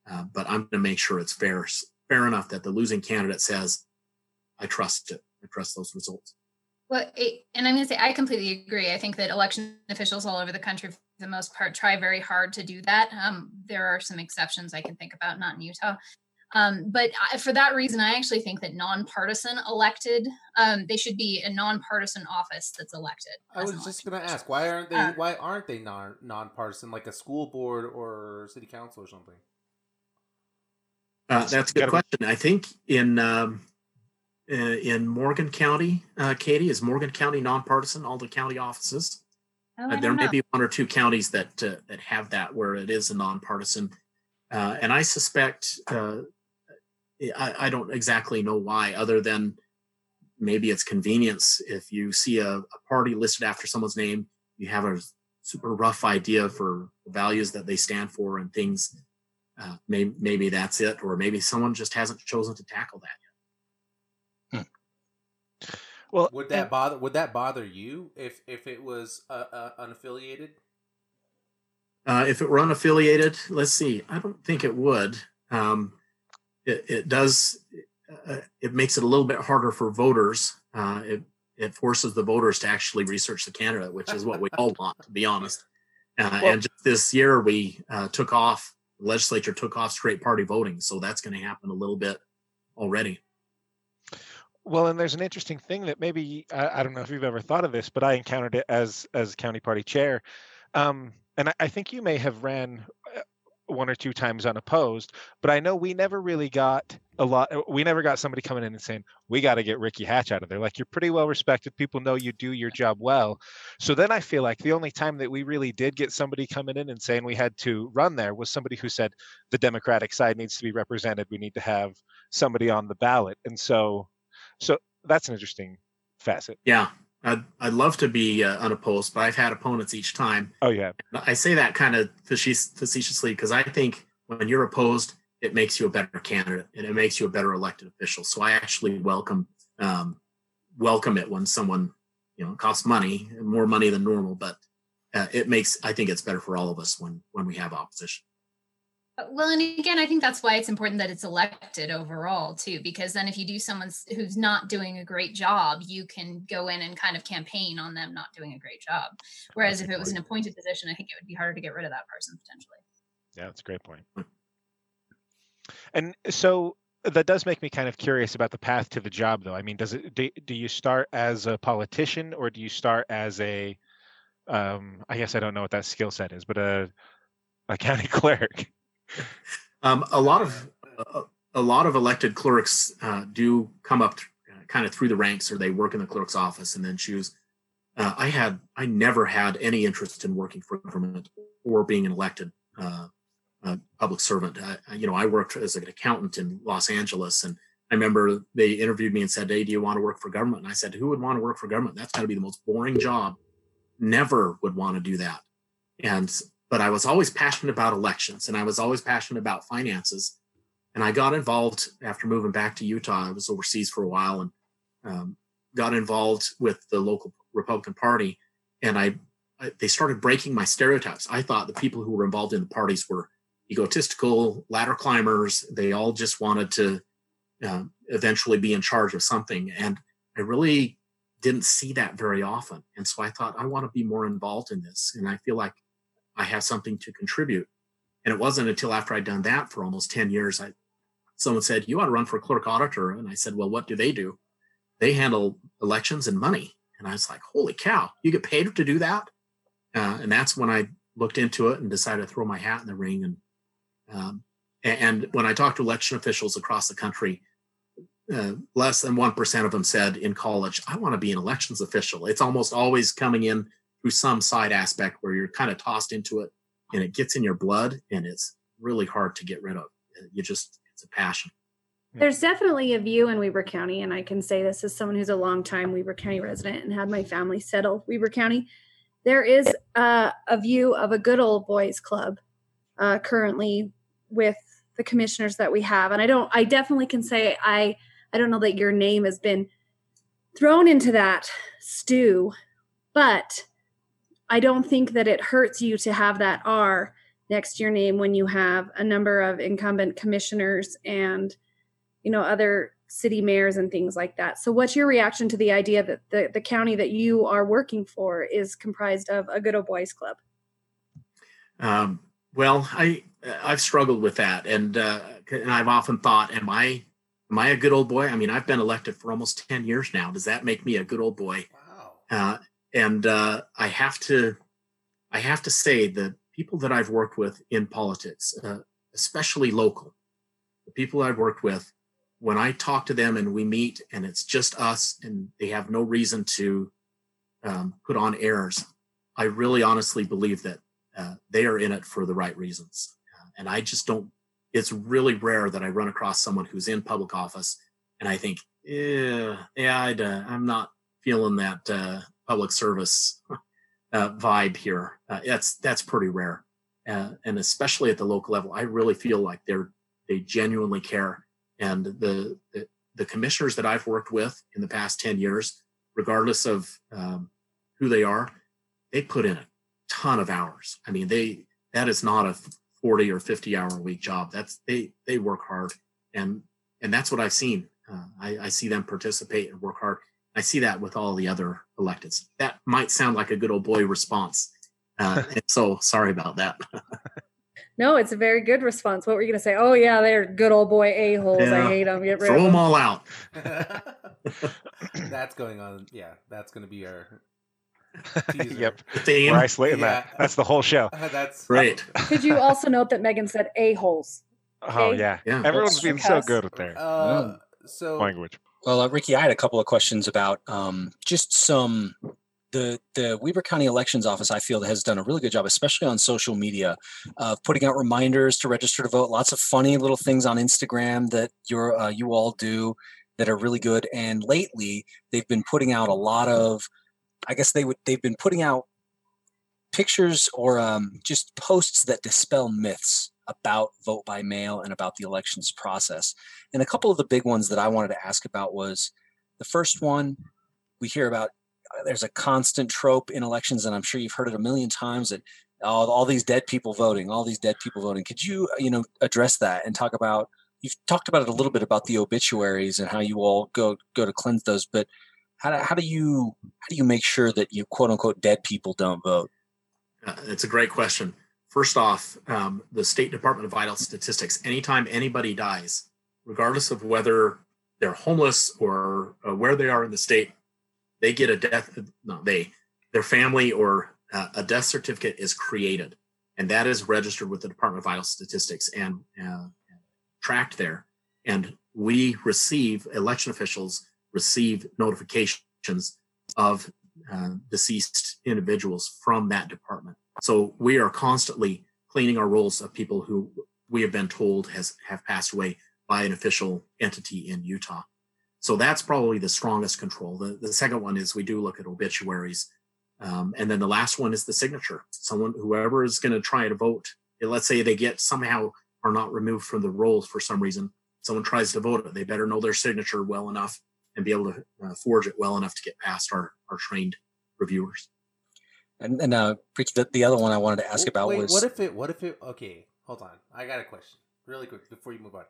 Uh, but I'm going to make sure it's fair, fair enough that the losing candidate says, "I trust it. I trust those results." Well, and I'm going to say I completely agree. I think that election officials all over the country, for the most part, try very hard to do that. Um, there are some exceptions I can think about, not in Utah. Um, but I, for that reason, I actually think that nonpartisan elected, um, they should be a nonpartisan office that's elected. I was just going to ask, why aren't they? Uh, why aren't they non nonpartisan, like a school board or city council or something? Uh, that's a good question. I think in um, uh, in Morgan County. Uh, Katy, is Morgan County nonpartisan? All the county offices. Oh, uh, there may be one or two counties that uh, that have that where it is a nonpartisan, uh, and I suspect uh, I, I, don't exactly know why, other than maybe it's convenience. If you see a, a party listed after someone's name, you have a super rough idea for values that they stand for and things. maybe, maybe that's it, or maybe someone just hasn't chosen to tackle that well, would that bother? Would that bother you if if it was uh, uh, unaffiliated? Uh, if it were unaffiliated, let's see. I don't think it would. Um, it, it does. Uh, it makes it a little bit harder for voters. Uh, it it forces the voters to actually research the candidate, which is what we all want, to be honest. Uh, well, and just this year, we took off. The legislature took off straight party voting, so that's going to happen a little bit already. Well, and there's an interesting thing that maybe I, I, don't know if you've ever thought of this, but I encountered it as as county party chair, um, and I, I, think you may have ran uh, one or two times unopposed. But I know we never really got a lot. uh, We never got somebody coming in and saying we got to get Ricky Hatch out of there. Like you're pretty well respected. People know you do your job well. So then I feel like the only time that we really did get somebody coming in and saying we had to run there was somebody who said the Democratic side needs to be represented. We need to have somebody on the ballot. And so, so that's an interesting facet. Yeah, I'd, I'd love to be uh, unopposed, but I've had opponents each time. Oh yeah, I say that kind of facetiously because I think when you're opposed, it makes you a better candidate and it makes you a better elected official. So I actually welcome um, welcome it when someone you know it costs money, more money than normal, but uh, it makes I think it's better for all of us when when we have opposition. Well, and again, I think that's why it's important that it's elected overall too, because then if you do someone who's not doing a great job, you can go in and kind of campaign on them not doing a great job. Whereas if it was good an appointed position, I think it would be harder to get rid of that person potentially. yeah, that's a great point. And so that does make me kind of curious about the path to the job, though. I mean, does it do, do you start as a politician or do you start as a um, I guess I don't know what that skill set is, but a a county clerk. Um, a lot of a, a lot of elected clerks uh, do come up th- kind of through the ranks, or they work in the clerk's office and then choose. Uh, I had I never had any interest in working for government or being an elected uh, uh, public servant. I- you know, I worked as an accountant in Los Angeles, and I remember they interviewed me and said, "Hey, do you want to work for government?" And I said, "Who would want to work for government? That's got to be the most boring job. Never would want to do that." And but I was always passionate about elections and I was always passionate about finances. And I got involved after moving back to Utah. I was overseas for a while and um, got involved with the local Republican Party. And I, I, they started breaking my stereotypes. I thought the people who were involved in the parties were egotistical, ladder climbers. They all just wanted to uh, eventually be in charge of something. And I really didn't see that very often. And so I thought, I want to be more involved in this. And I feel like I have something to contribute. And it wasn't until after I'd done that for almost 10 years, I someone said, You ought to run for clerk auditor. And I said, Well, what do they do? They handle elections and money. And I was like, Holy cow, you get paid to do that? Uh, and that's when I looked into it and decided to throw my hat in the ring. And um, and when I talked to election officials across the country, uh, less than 1% of them said in college, I want to be an elections official. It's almost always coming in through some side aspect where you're kind of tossed into it and it gets in your blood and it's really hard to get rid of. Uh, You just, it's a passion. There's definitely a view in Weber County, and I can say this as someone who's a longtime Weber County resident and had my family settle Weber County. There is uh, a view of a good old boys club uh, currently with the commissioners that we have, and I don't. I definitely can say I. I don't know that your name has been thrown into that stew, but I don't think that it hurts you to have that R next to your name when you have a number of incumbent commissioners and you know other city mayors and things like that so what's your reaction to the idea that the, the county that you are working for is comprised of a good old boys club Um, well, I, I've struggled with that. And, uh, and I've often thought, am I, am I a good old boy? I mean, I've been elected for almost 10 years now. Does that make me a good old boy? Wow. Uh, and uh, I have to, I have to say the people that I've worked with in politics, uh, especially local, the people I've worked with, when I talk to them and we meet and it's just us and they have no reason to um, put on airs, I really honestly believe that uh, they are in it for the right reasons. Uh, and I just don't, it's really rare that I run across someone who's in public office and I think, yeah, yeah, I'd, uh, I'm not feeling that uh, public service uh, vibe here. Uh, that's that's pretty rare, uh, and especially at the local level, I really feel like they're they genuinely care. And the, the the commissioners that I've worked with in the past ten years, regardless of um, who they are, they put in a ton of hours. I mean, they that is not a forty or fifty hour a week job. That's they they work hard, and and that's what I've seen. Uh, I, I see them participate and work hard. I see that with all the other electeds. That might sound like a good old boy response. Uh, and so sorry about that. no it's a very good response what were you going to say oh yeah they're good old boy a-holes i hate them get rid Throw of them them all out. that's going on. Yeah, that's going to be our yep. The theme. We're isolating Yeah. that. That's the whole show. Uh, that's Great. Could you also note that Megan said a holes? Oh Okay. yeah. Yeah. Everyone's being so good with their Uh, so language. Well, uh, Ricky, I had a couple of questions about um, just some the the Weber County Elections Office. I feel has done a really good job, especially on social media, of putting out reminders to register to vote. Lots of funny little things on Instagram that you're uh, you all do that are really good. And lately, they've been putting out a lot of, I guess they would they've been putting out pictures or um, just posts that dispel myths about vote by mail and about the elections process. And a couple of the big ones that I wanted to ask about was the first one we hear about. uh, There's a constant trope in elections, and I'm sure you've heard it a million times that all, all these dead people voting, all these dead people voting. Could you, uh, you know, address that and talk about? You've talked about it a little bit about the obituaries and how you all go go to cleanse those, but how do, how do you how do you make sure that you quote unquote dead people don't vote? Uh, it's a great question. First off, um, the State Department of Vital Statistics, anytime anybody dies, regardless of whether they're homeless or uh, where they are in the state, they get a death, no, they, their family or uh, a death certificate is created. And that is registered with the Department of Vital Statistics and uh, tracked there. And we receive, election officials receive notifications of uh, deceased individuals from that department. So we are constantly cleaning our rolls of people who we have been told has have passed away by an official entity in Utah. So that's probably the strongest control. The, the second one is we do look at obituaries. Um, and then the last one is the signature. Someone, whoever is going to try to vote, let's say they get somehow are not removed from the rolls for some reason. Someone tries to vote it, they better know their signature well enough and be able to uh, forge it well enough to get past our, our trained reviewers. And, and uh, the, the other one I wanted to ask about wait, was what if it? What if it? Okay, hold on. I got a question, really quick, before you move on.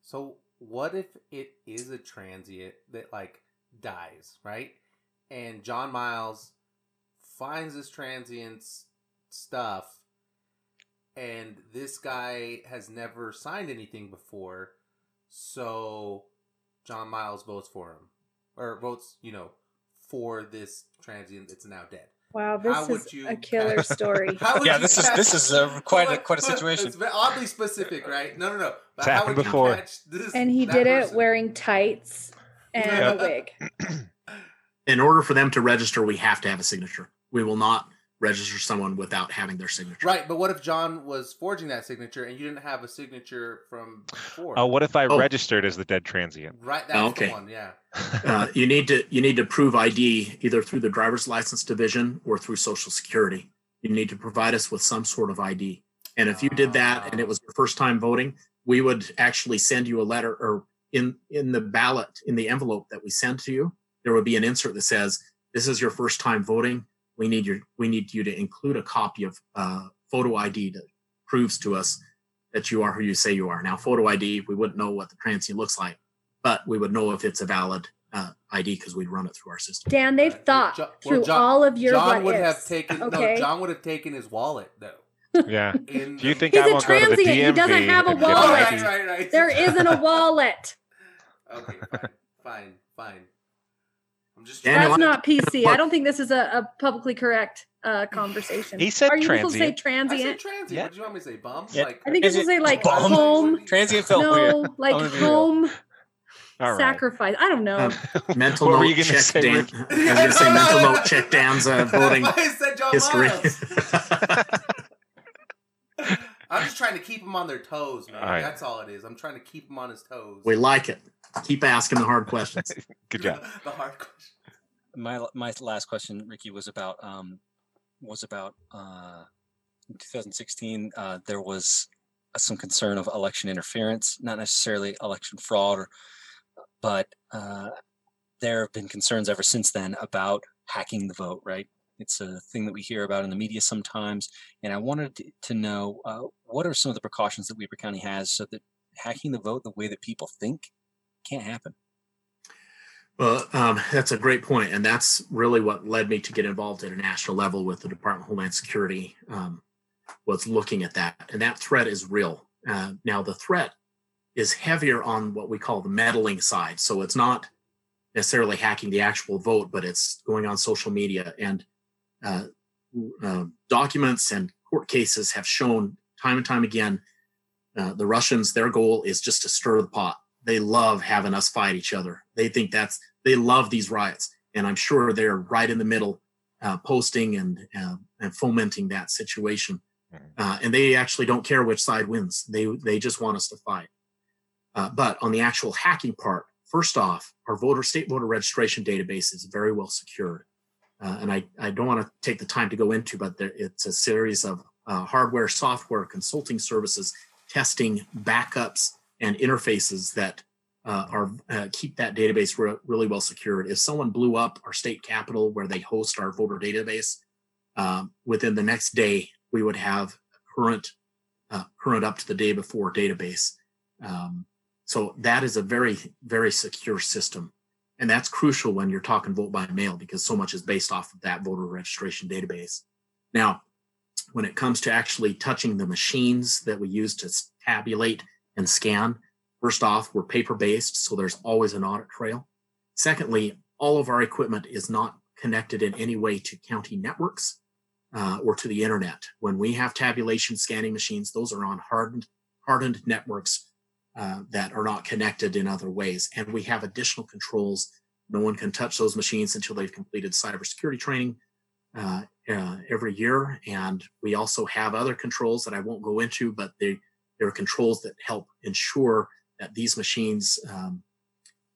So, what if it is a transient that like dies, right? And John Miles finds this transient's stuff, and this guy has never signed anything before, so John Miles votes for him, or votes, you know, for this transient that's now dead. Wow, How this would is you a killer catch- story. How would Yeah, you this is- this is a- quite a- quite a situation. It's ve- oddly specific, right? No, no, no. But It's how happened would you before. catch this? And he that did it wearing tights and Yeah. a wig. In order for them to register, we have to have a signature. We will not register someone without having their signature. Right, but what if John was forging that signature and you didn't have a signature from before? Oh, what if I Oh. registered as the dead transient? Right, that's Okay. the one. Yeah. Uh, you need to you need to prove ID either through the driver's license division or through Social Security. You need to provide us with some sort of ID. And if you did that and it was your first time voting, we would actually send you a letter or in in the ballot in the envelope that we send to you, there would be an insert that says, "This is your first time voting. We need your we need you to include a copy of uh, photo ID that proves to us that you are who you say you are." Now, photo ID, we wouldn't know what the transient looks like, but we would know if it's a valid uh, ID because we'd run it through our system. Dan, they've Right. thought Jo- well, through John- all of your John what would have taken okay? no. John would have taken his wallet though. Yeah. In Do you think He's I a won't go to the transient. He doesn't have a and get my wallet. right, right, right. There isn't a wallet. Okay, fine, fine, fine. I'm just. Daniel, That's I- not PC. I don't think this is a, a publicly correct uh, conversation. He said Are you supposed to say transient. I said transient? transient. Yeah. What do you want me to say? Bum? Yeah. Like I think you're supposed to say like Bum. home. transient felt weird. No, like gonna home All right. sacrifice. I don't know. Um, mental What note you gonna check say, Dan. Rick? I was going to say mental note check Dan's uh, voting I said John history. I'm just trying to keep them on their toes, man. All right. That's all it is. I'm trying to keep them on his toes. we like it. Keep asking the hard questions. Good job. the hard question. My my last question, Ricky, was about um was about uh in 2016. Uh, there was some concern of election interference, not necessarily election fraud, or, but uh, there have been concerns ever since then about hacking the vote. Right, it's a thing that we hear about in the media sometimes, and I wanted to- to know uh, what are some of the precautions that Weber County has so that hacking the vote the way that people think can't happen. Well, um, that's a great point, and that's really what led me to get involved at a national level with the Department of Homeland Security. Um, was looking at that, and that threat is real. Uh, now, the threat is heavier on what we call the meddling side, so it's not necessarily hacking the actual vote, but it's going on social media and uh, uh, documents and court cases have shown time and time again uh, the Russians, their goal is just to stir the pot. They love having us fight each other. They think that's, they love these riots. And I'm sure they're right in the middle, uh, posting and, uh, and fomenting that situation. Uh, and they actually don't care which side wins. They, they just want us to fight. Uh, but on the actual hacking part, first off, our voter state voter registration database is very well secured. Uh, and I, I don't want to take the time to go into, but there, it's a series of uh, hardware, software, consulting services, testing, backups, and interfaces that uh, are uh, keep that database re- really well secured. If someone blew up our state capitol where they host our voter database, um, within the next day we would have a current uh, current up to the day before database. Um, so that is a very very secure system, and that's crucial when you're talking vote by mail because so much is based off of that voter registration database. Now, when it comes to actually touching the machines that we use to tabulate and scan, first off, we're paper based, so there's always an audit trail. Secondly, all of our equipment is not connected in any way to county networks uh, or to the internet. When we have tabulation scanning machines, those are on hardened hardened networks uh, that are not connected in other ways, and we have additional controls. No one can touch those machines until they've completed cybersecurity training uh, uh, every year. And we also have other controls that I won't go into, but they, there are controls that help ensure that these machines um,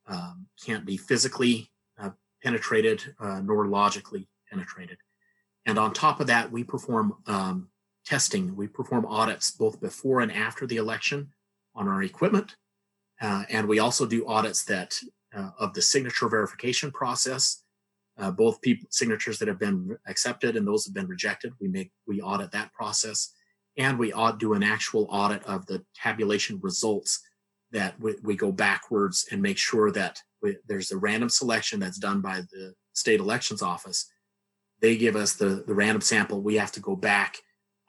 um, can't be physically uh, penetrated uh, nor logically penetrated. And on top of that, we perform um, testing. We perform audits both before and after the election on our equipment. Uh, and we also do audits that uh, of the signature verification process uh, both people signatures that have been accepted and those have been rejected. We make we audit that process, and we ought do an actual audit of the tabulation results. That we, we go backwards and make sure that we, there's a random selection that's done by the state elections office. They give us the the random sample. We have to go back,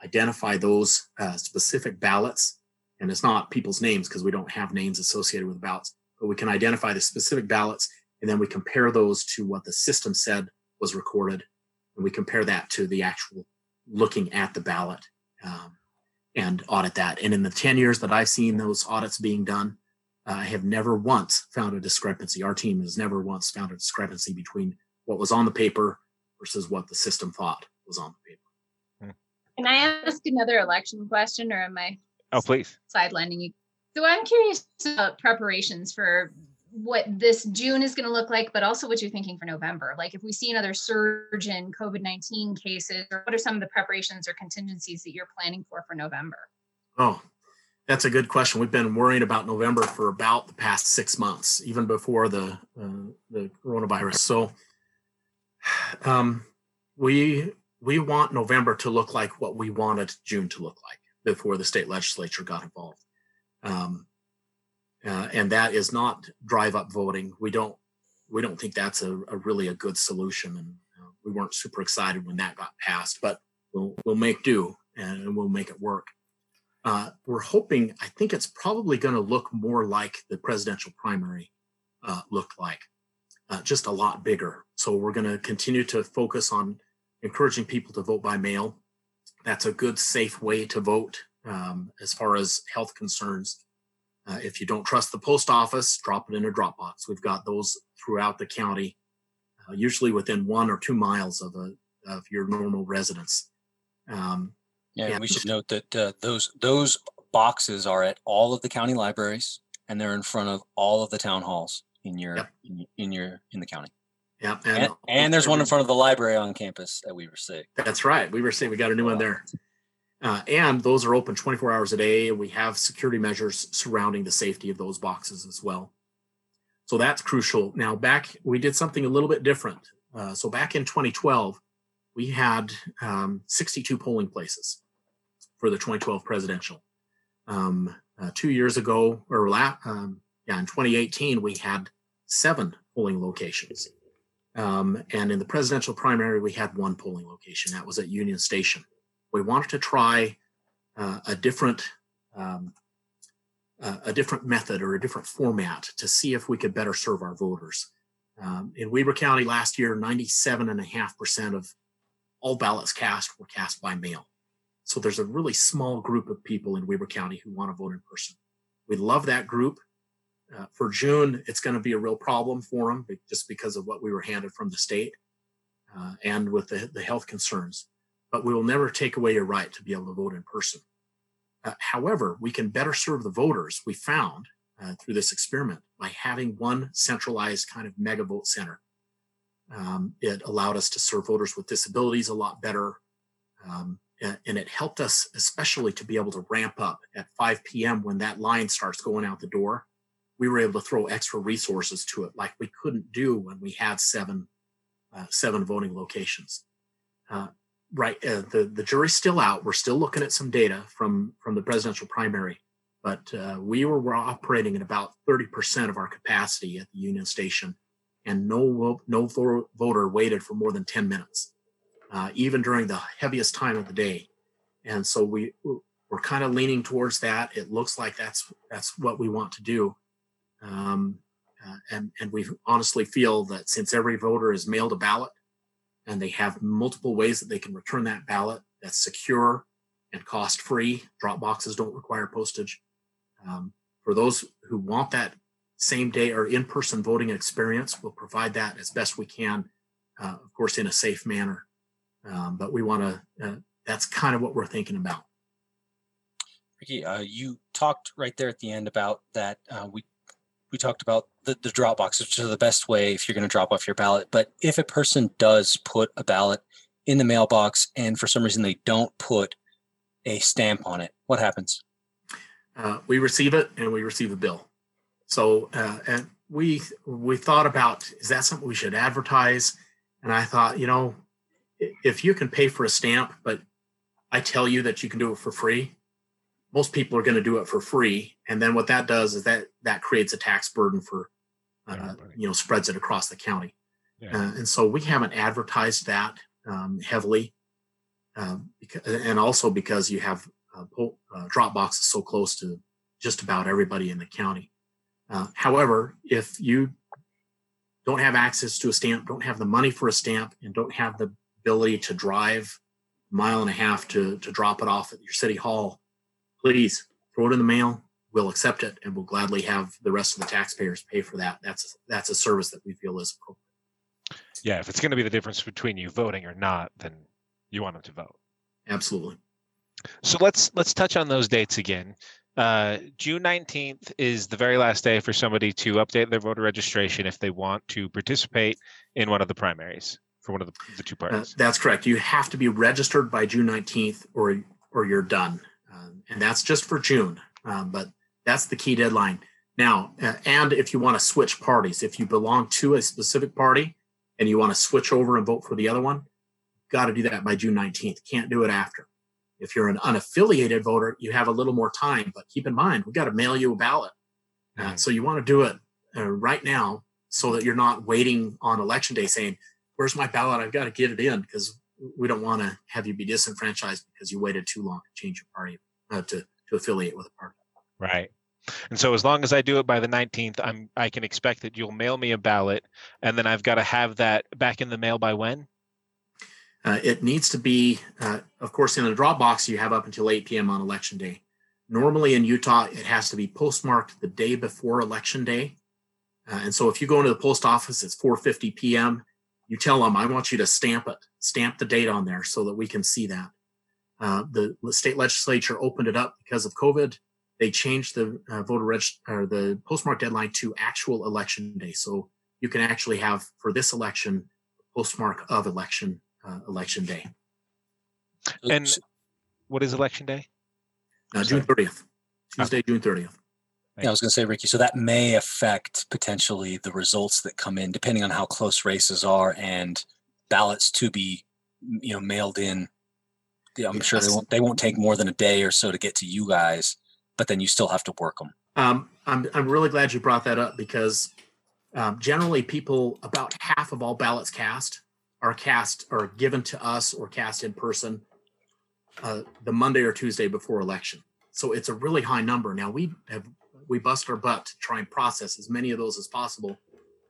identify those uh, specific ballots, and it's not people's names because we don't have names associated with ballots, but we can identify the specific ballots and then we compare those to what the system said was recorded and we compare that to the actual looking at the ballot um, and audit that. And in the 10 years that i've seen those audits being done uh, i have never once found a discrepancy. Our team has never once found a discrepancy between what was on the paper versus what the system thought was on the paper. Can i ask another election question or am i oh please. sidelining you so i'm curious about preparations for what this June is going to look like, but also what you're thinking for November. Like if we see another surge in COVID 19 cases, what are some of the preparations or contingencies that you're planning for for November? Oh, that's a good question. We've been worrying about November for about the past six months, even before the uh, the coronavirus. So, um, we we want November to look like what we wanted June to look like before the state legislature got involved. Um, uh, and that is not drive up voting. We don't we don't think that's a, a really a good solution, and uh, we weren't super excited when that got passed. But we'll we'll make do and we'll make it work. Uh, we're hoping. I think it's probably going to look more like the presidential primary uh, looked like, uh, just a lot bigger. So we're going to continue to focus on encouraging people to vote by mail. That's a good, safe way to vote um, as far as health concerns. Uh, if you don't trust the post office, drop it in a drop box. We've got those throughout the county, uh, usually within one or two miles of a of your normal residence. Um, yeah, we should note that uh, those those boxes are at all of the county libraries, and they're in front of all of the town halls in your yep. in, in, your in the county. Yeah, and, and, and there's one in front of the library on campus at Weber State. That's right, Weber State. We got a new one there. Uh, and those are open 24 hours a day. And we have security measures surrounding the safety of those boxes as well. So that's crucial. Now, back, we did something a little bit different. Uh, so back in 2012, we had um, 62 polling places for the 2012 presidential. Um, uh, two years ago, or la- um, yeah, in 2018, we had seven polling locations. Um, and in the presidential primary, we had one polling location. That was at Union Station we wanted to try uh, a different um, uh, a different method or a different format to see if we could better serve our voters. Um, in Weber County last year, 97.5% of all ballots cast were cast by mail. So there's a really small group of people in Weber County who want to vote in person. We love that group. Uh, for June, it's going to be a real problem for them just because of what we were handed from the state uh, and with the, the health concerns. But we will never take away your right to be able to vote in person. Uh, however, we can better serve the voters, we found uh, through this experiment, by having one centralized kind of mega vote center. Um, it allowed us to serve voters with disabilities a lot better. Um, and, it helped us, especially to be able to ramp up at 5 p.m. when that line starts going out the door. We were able to throw extra resources to it, like we couldn't do when we had seven uh, seven voting locations. Uh, right, uh, the the jury's still out. We're still looking at some data from from the presidential primary, but uh, we were, were operating at about 30% of our capacity at the Union Station, and no no voter waited for more than 10 minutes, uh, even during the heaviest time of the day. And so we we're kind of leaning towards that. It looks like that's that's what we want to do. Um, uh, and, and we honestly feel that since every voter is mailed a ballot and they have multiple ways that they can return that ballot that's secure and cost free, drop boxes don't require postage. Um, for those who want that same day or in person voting experience, we'll provide that as best we can, uh, of course, in a safe manner. Um, but we want to, uh, that's kind of what we're thinking about. Ricky, uh, you talked right there at the end about that uh, we we talked about the, the drop box, which is the best way if you're going to drop off your ballot. But if a person does put a ballot in the mailbox and for some reason they don't put a stamp on it, what happens? Uh, we receive it and we receive a bill. So uh, and we we thought about is that something we should advertise? And I thought, you know, if you can pay for a stamp, but I tell you that you can do it for free, most people are going to do it for free. And then what that does is that that creates a tax burden for uh, you know spreads it across the county. Yeah. uh, and so we haven't advertised that um, heavily um, because, and also because you have uh, uh, drop boxes so close to just about everybody in the county. Uh, however if you don't have access to a stamp don't have the money for a stamp and don't have the ability to drive a mile and a half to, to drop it off at your city hall please throw it in the mail. We'll accept it and we'll gladly have the rest of the taxpayers pay for that. That's that's a service that we feel is appropriate. Yeah, if it's going to be the difference between you voting or not, then you want them to vote. Absolutely. So let's let's touch on those dates again. Uh, June 19th is the very last day for somebody to update their voter registration if they want to participate in one of the primaries for one of the, the two uh, parties. Uh, that's correct. You have to be registered by June 19th or or you're done and that's just for June. Um, but that's the key deadline. Now, uh, and if you want to switch parties, if you belong to a specific party and you want to switch over and vote for the other one, got to do that by June 19th. Can't do it after. If you're an unaffiliated voter, you have a little more time, but keep in mind, we got to mail you a ballot. Uh, mm-hmm. so you want to do it uh, right now so that you're not waiting on election day saying, where's my ballot? I've got to get it in because we don't want to have you be disenfranchised because you waited too long to change your party uh, to to affiliate with a party. Right. And so as long as I do it by the 19th, I'm I can expect that you'll mail me a ballot, and then I've got to have that back in the mail by when? Uh, it needs to be, uh, of course, in a drop box you have up until 8 p.m. on election day. Normally in Utah, it has to be postmarked the day before election day. Uh, and so if you go into the post office, it's 4:50 p.m. You tell them, "I want you to stamp it, stamp the date on there, so that we can see that." Uh, the state legislature opened it up because of COVID. They changed the uh, voter register or the postmark deadline to actual election day. So you can actually have for this election postmark of election uh, election day. And what is election day? Uh, June thirtieth, Tuesday, okay. June thirtieth. Yeah, I was going to say, Ricky. So that may affect potentially the results that come in, depending on how close races are and ballots to be, you know, mailed in yeah, I'm yes. sure they won't they won't take more than a day or so to get to you guys, but then you still have to work them. Um, I'm I'm really glad you brought that up because um, generally people about half of all ballots cast are cast or given to us or cast in person uh, the Monday or Tuesday before election. So it's a really high number. Now we have we bust our butt to try and process as many of those as possible,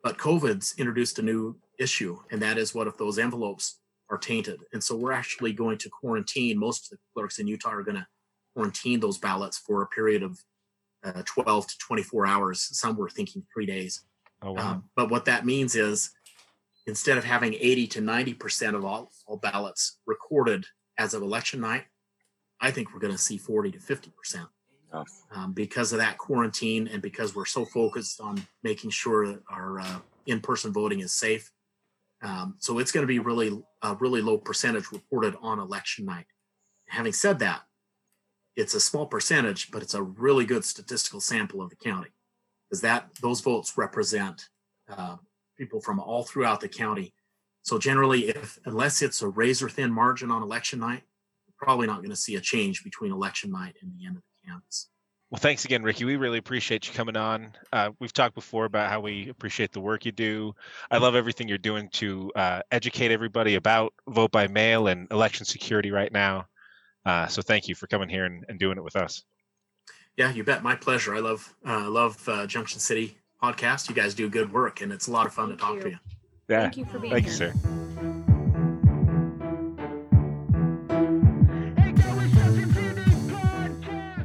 but COVID's introduced a new issue, and that is what if those envelopes are tainted. And so we're actually going to quarantine. Most of the clerks in Utah are going to quarantine those ballots for a period of uh, 12 to 24 hours. Some were thinking three days. Oh wow. Um, but what that means is instead of having 80 to 90% of all, all ballots recorded as of election night, I think we're going to see 40 to 50%. Um, because of that quarantine and because we're so focused on making sure that our uh, in-person voting is safe. Um, so it's going to be really a really low percentage reported on election night. Having said that, it's a small percentage, but it's a really good statistical sample of the county because that those votes represent uh, people from all throughout the county. So generally, if unless it's a razor thin margin on election night, probably not going to see a change between election night and the end of the canvass. Well, thanks again, Ricky. We really appreciate you coming on. Uh, we've talked before about how we appreciate the work you do. I love everything you're doing to uh, educate everybody about vote by mail and election security right now. Uh, so thank you for coming here and, and doing it with us. Yeah, you bet. My pleasure. I love uh, love uh, Junction City podcast. You guys do good work, and it's a lot of fun Thank to talk you. to you. Yeah. Thank you for being Thank here. Thank you, sir.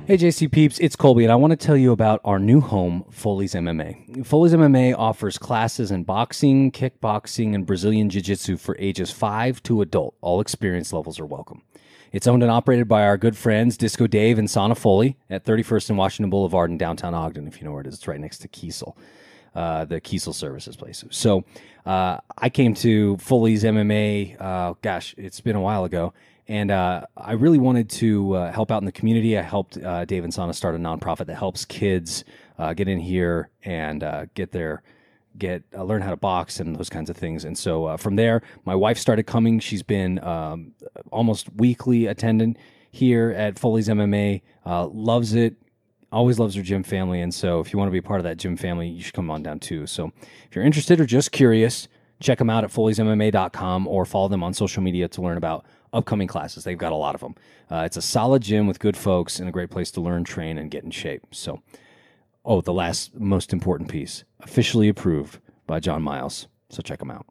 Hey JC Peeps, it's Colby, and I want to tell you about our new home, Foley's MMA. Foley's MMA offers classes in boxing, kickboxing, and Brazilian Jiu Jitsu for ages 5 to adult. All experience levels are welcome. It's owned and operated by our good friends Disco Dave and Sana Foley at 31st and Washington Boulevard in downtown Ogden, if you know where it is. It's right next to Kiesel, uh, the Kiesel Services place. So uh, I came to Foley's MMA, uh, gosh, it's been a while ago, and uh, I really wanted to uh, help out in the community. I helped uh, Dave and Sana start a nonprofit that helps kids uh, get in here and uh, get their get uh, learn how to box and those kinds of things. And so from there, my wife started coming. She's been um, almost weekly attendant here at Foley's MMA. Loves it. Always loves her gym family. And so if you want to be part of that gym family, you should come on down too. So if you're interested or just curious, check them out at foleysmma.com or follow them on social media to learn about upcoming classes. They've got a lot of them. Uh, it's a solid gym with good folks and a great place to learn, train, and get in shape. So, oh, the last most important piece officially approved by John Miles. So check them out.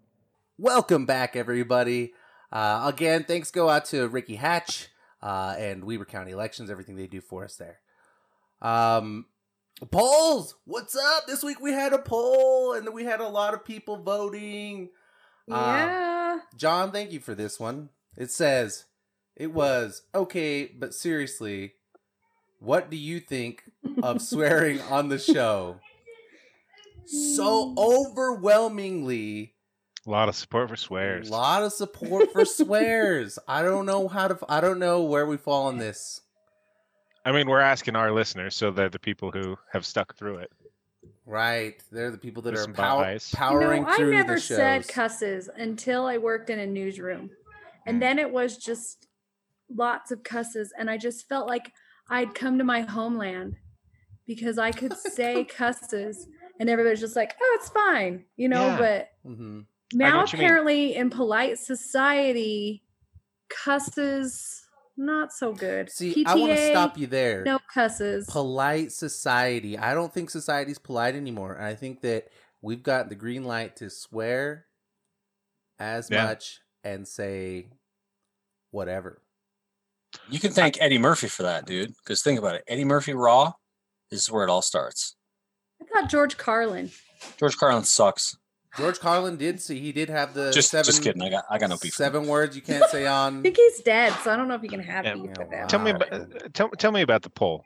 Welcome back, everybody. Uh, again, thanks go out to Ricky Hatch uh, and Weber County Elections, everything they do for us there. Um, polls, what's up? This week we had a poll, and we had a lot of people voting. Um, Yeah. John, thank you for this one. It says it was okay, but seriously, what do you think of swearing on the show? So overwhelmingly, A lot of support for swears. a lot of support for swears. I don't know how to. I don't know where we fall on this. I mean, we're asking our listeners, so they're the people who have stuck through it. Right, they're the people that There's are some pow- bias. You powering know, I through never the shows. said cusses until I worked in a newsroom. And Mm. then it was just lots of cusses. And I just felt like I'd come to my homeland because I could say cusses and everybody's just like, oh, it's fine, you know. Yeah. But hmm now what mean. apparently in polite society, cusses not so good. See, I want to stop you there. No cusses. polite society. I don't think society's polite anymore. And I think that we've got the green light to swear as Yeah. much and say whatever. You can thank Eddie Murphy for that, dude. Because think about it. Eddie Murphy Raw This is where it all starts. I thought George Carlin. George Carlin sucks. George Carlin did see he did have the Just, seven just kidding. I got, I got no beef. seven words you can't say on. I think he's dead, so I don't know if you can have Yeah. beef with him. Tell me Wow. about tell, tell me about the poll.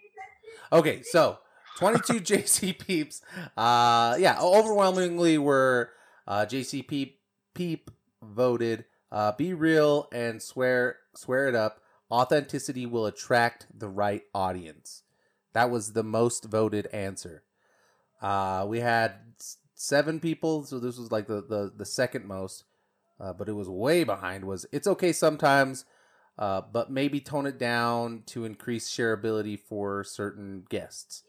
Okay, so 22 JC peeps. Uh yeah, overwhelmingly were uh JC peep peep voted uh be real and swear swear it up. Authenticity will attract the right audience. That was the most voted answer. Uh we had seven people, so this was like the the, the second most. Uh, but it was way behind was it's okay sometimes uh, but maybe tone it down to increase shareability for certain guests.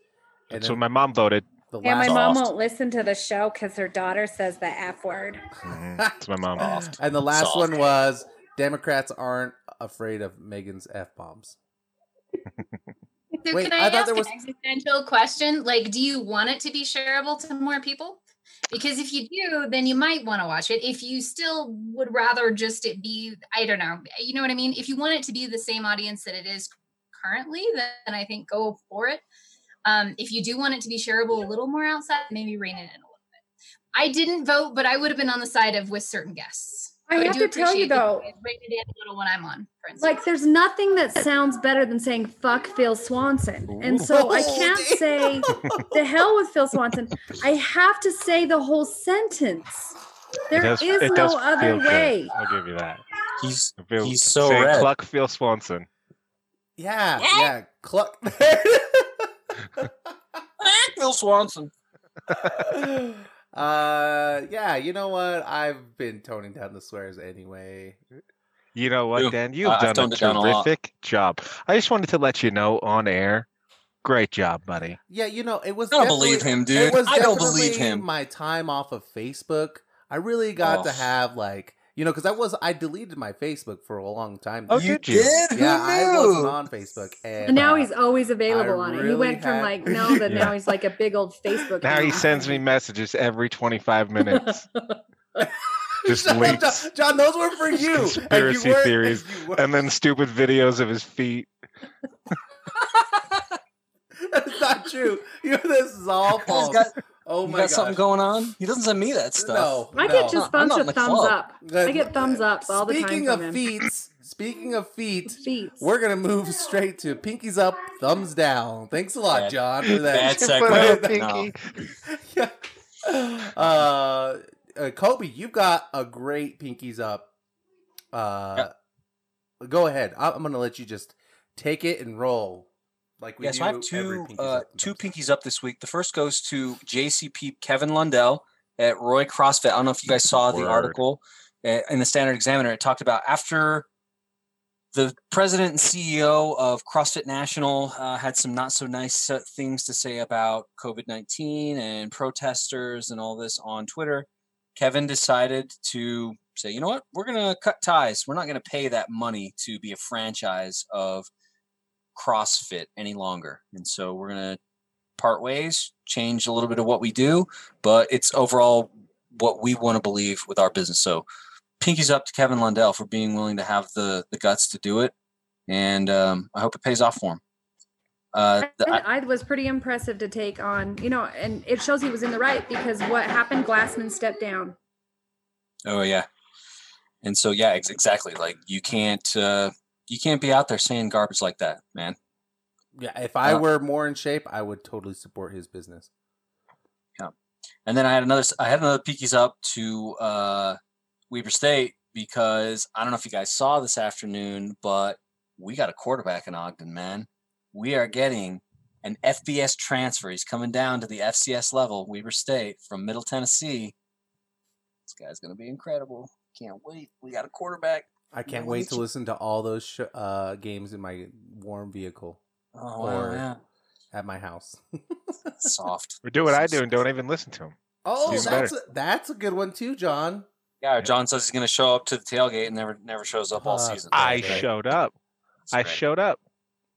And then what my mom voted. The Yeah, my mom Soft. won't listen to the show because her daughter says the F word. That's my mom. Soft. and the last Soft. one was Democrats aren't afraid of Megan's f bombs. So Wait, can I, I thought ask there an existential question? Like, do you want it to be shareable to more people? because if you do, then you might want to watch it. If you still would rather just it be, I don't know, you know what I mean? If you want it to be the same audience that it is currently, then I think go for it. Um, if you do want it to be shareable a little more outside, maybe rein it in a little bit. I didn't vote, but I would have been on the side of with certain guests. I So have do to tell you appreciate though, guys rein it in a little when I'm on, for instance. like there's nothing that sounds better than saying fuck Phil Swanson. And so I can't say the hell with Phil Swanson. I have to say the whole sentence. There does- is no other feel good. way. I'll give you that. He's It He's so saying red. Cluck Phil Swanson. Yeah, yeah. Cluck. Phil Swanson. uh, yeah. You know what? I've been toning down the swears anyway. You know what, You- Dan? You've I- I've done a toned it down a terrific job. I just wanted to let you know on air. Great job, buddy. Yeah, you know, it was. I don't believe definitely- him, It dude. was I don't believe him. My time off of Facebook, I really got to Oh. have like you know because I was I deleted my Facebook for a long time. Oh, you did you? Who yeah, I wasn't on Facebook, and, And now uh, he's always available on it. He really went from had- like no to Yeah. now he's like a big old Facebook. Now he sends me messages every 25 minutes. Just John, links. John, John, those were for you. And you Conspiracy weren't- theories. you And then stupid videos of his feet. That's not true. You know, this is all false. Got, oh you my got gosh. something going on? He doesn't send me that stuff. No, I no. get just I'm bunch of thumbs club. up. Good. I get thumbs up all the time Speaking of him. feet, speaking of feet, Feet. we're gonna move straight to pinkies up, thumbs down. Thanks a lot, Bad- John, for that. bad segue. No. yeah. uh, uh, Colby, you've got a great pinkies up. Uh, go ahead. I- I'm gonna let you just take it and roll. Like we Yeah, do so I have every two Pinkies uh, Up two pinkies up this week. The first goes to JCP Kevin Lundell at Roy CrossFit. I don't know if you guys saw the article uh, in the Standard Examiner. It talked about after the president and CEO of CrossFit National uh, had some not so nice uh, things to say about COVID 19 and protesters and all this on Twitter. Kevin decided to say, you know what, we're going to cut ties. We're not going to pay that money to be a franchise of CrossFit any longer. And so we're going to part ways, change a little bit of what we do, but it's overall what we want to believe with our business. So pinkies up to Kevin Lundell for being willing to have the the guts to do it. And um, I hope it pays off for him. Uh, the, I- I, was pretty impressive to take on, you know, and it shows he was in the right because what happened, Glassman stepped down. oh yeah. And so yeah, ex- exactly. Like you can't uh, you can't be out there saying garbage like that, man. Yeah, if I Uh, were more in shape, I would totally support his business. Yeah, and then I had another I had another peekies up to uh Weber State because I don't know if you guys saw this afternoon, but we got a quarterback in Ogden, man. We are getting an FBS transfer. He's coming down to the FCS level, Weber State from Middle Tennessee. This guy's gonna be incredible. Can't wait. We got a quarterback. I can't wait it's- to listen to all those sh- uh, games in my warm vehicle Oh Or- yeah. at my house. Soft. Or do what I do So and don't even listen to them. oh, Even that's a, that's a good one too, John. Yeah, John says he's gonna show up to the tailgate and never never shows up all Uh, season. I Okay. showed up. That's I great. showed up.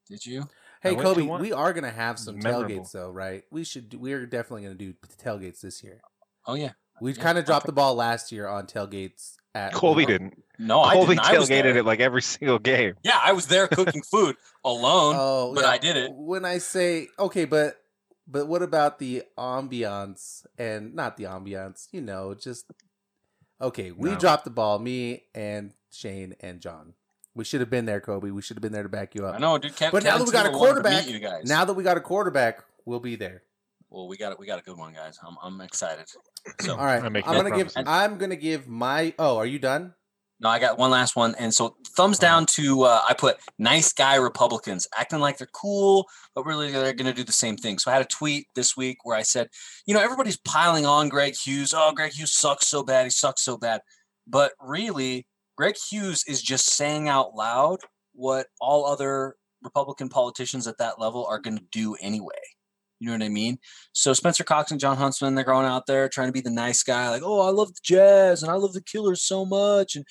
Did you? Hey, Colby, we are gonna have some Memorable. tailgates though, right? We should. Do, we're definitely gonna do tailgates this year. Oh yeah. We Yeah, kind of dropped the ball last year on tailgates. At Colby didn't. No, I Colby didn't. I was tailgated there. it like every single game. Yeah, I was there cooking food alone. Oh, but I did it. When I say okay, but but what about the ambiance and not the ambiance? You know, just okay. We No. dropped the ball. Me and Shane and John. We should have been there, Colby. We should have been there to back you up. I know, dude. Kev, But now that we got a Tebow wanted to meet quarterback, you guys. Now that we got a quarterback, we'll be there. well, we got it. We got a good one, guys. I'm, I'm excited. So, All right. I I'm no gonna give. I'm gonna give my. Oh, are you done? No, I got one last one. And so, thumbs Uh-huh. down to uh, I put nice guy Republicans acting like they're cool, but really they're going to do the same thing. So I had a tweet this week where I said, you know, everybody's piling on Greg Hughes. Oh, Greg Hughes sucks so bad. He sucks so bad. But really, Greg Hughes is just saying out loud what all other Republican politicians at that level are going to do anyway. You know what I mean? So Spencer Cox and Jon Huntsman, they're going out there trying to be the nice guy, like, oh, I love the Jazz and I love the Killers so much, and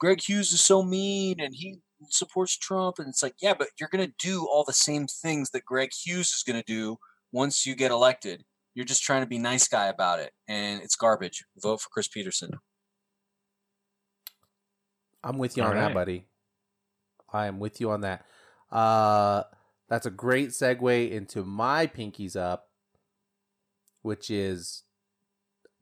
Greg Hughes is so mean and he supports Trump, and it's like, yeah, but you're going to do all the same things that Greg Hughes is going to do once you get elected. You're just trying to be nice guy about it, and it's garbage. Vote for Chris Peterson. I'm with you on All that, buddy. I am with you on that. Uh, that's a great segue into my pinkies up, which is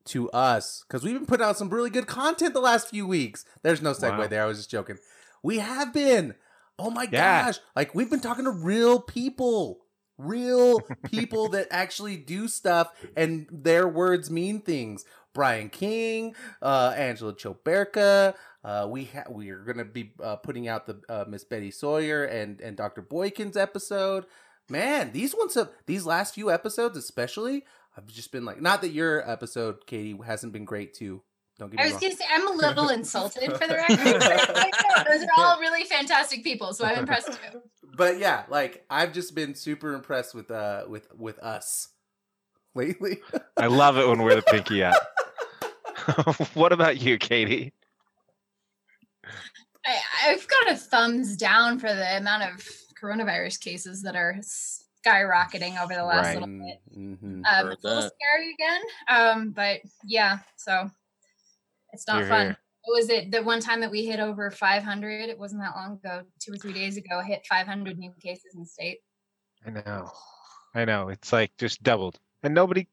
to us because we've been putting out some really good content the last few weeks. There's no segue Wow. there. I was just joking. We have been. Oh my Yeah. gosh! Like we've been talking to real people, real people that actually do stuff, and their words mean things. Brian King, uh, Angela Choberka. Uh, we ha- we are going to be uh, putting out the uh, Miss Betty Sawyer and and Dr. Boykins episode. Man, these ones have these last few episodes, especially. I've just been like, not that your episode, Katy, hasn't been great too. Don't get me I was wrong. gonna say I'm a little insulted for the record. Those are all really fantastic people, so I'm impressed too. but yeah, like I've just been super impressed with uh with with us lately. I love it when we're the pinky out. what about you, Katy? I, I've got a thumbs down for the amount of coronavirus cases that are skyrocketing over the last Right. little bit. mm-hmm. Um, it's a little scary again. Um, but yeah, so it's not Hear, fun. hear. What was it the one time that we hit over 500? It wasn't that long ago, two or three days ago. Hit 500 new cases in the state. I know. I know. It's like just doubled. And nobody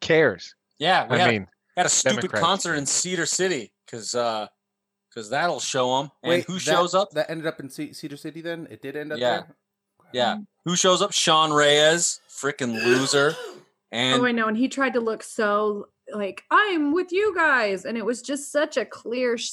cares. Yeah, we I had, mean, had a stupid Democrats concert in Cedar City because uh, because that'll show them. And Wait, who that- shows up? That ended up in Ce- Cedar City. Then it did end up Yeah. there. Yeah, who shows up? Sean Reyes, freaking loser. And oh, I know. And he tried to look so like I'm with you guys, and it was just such a clear, sh-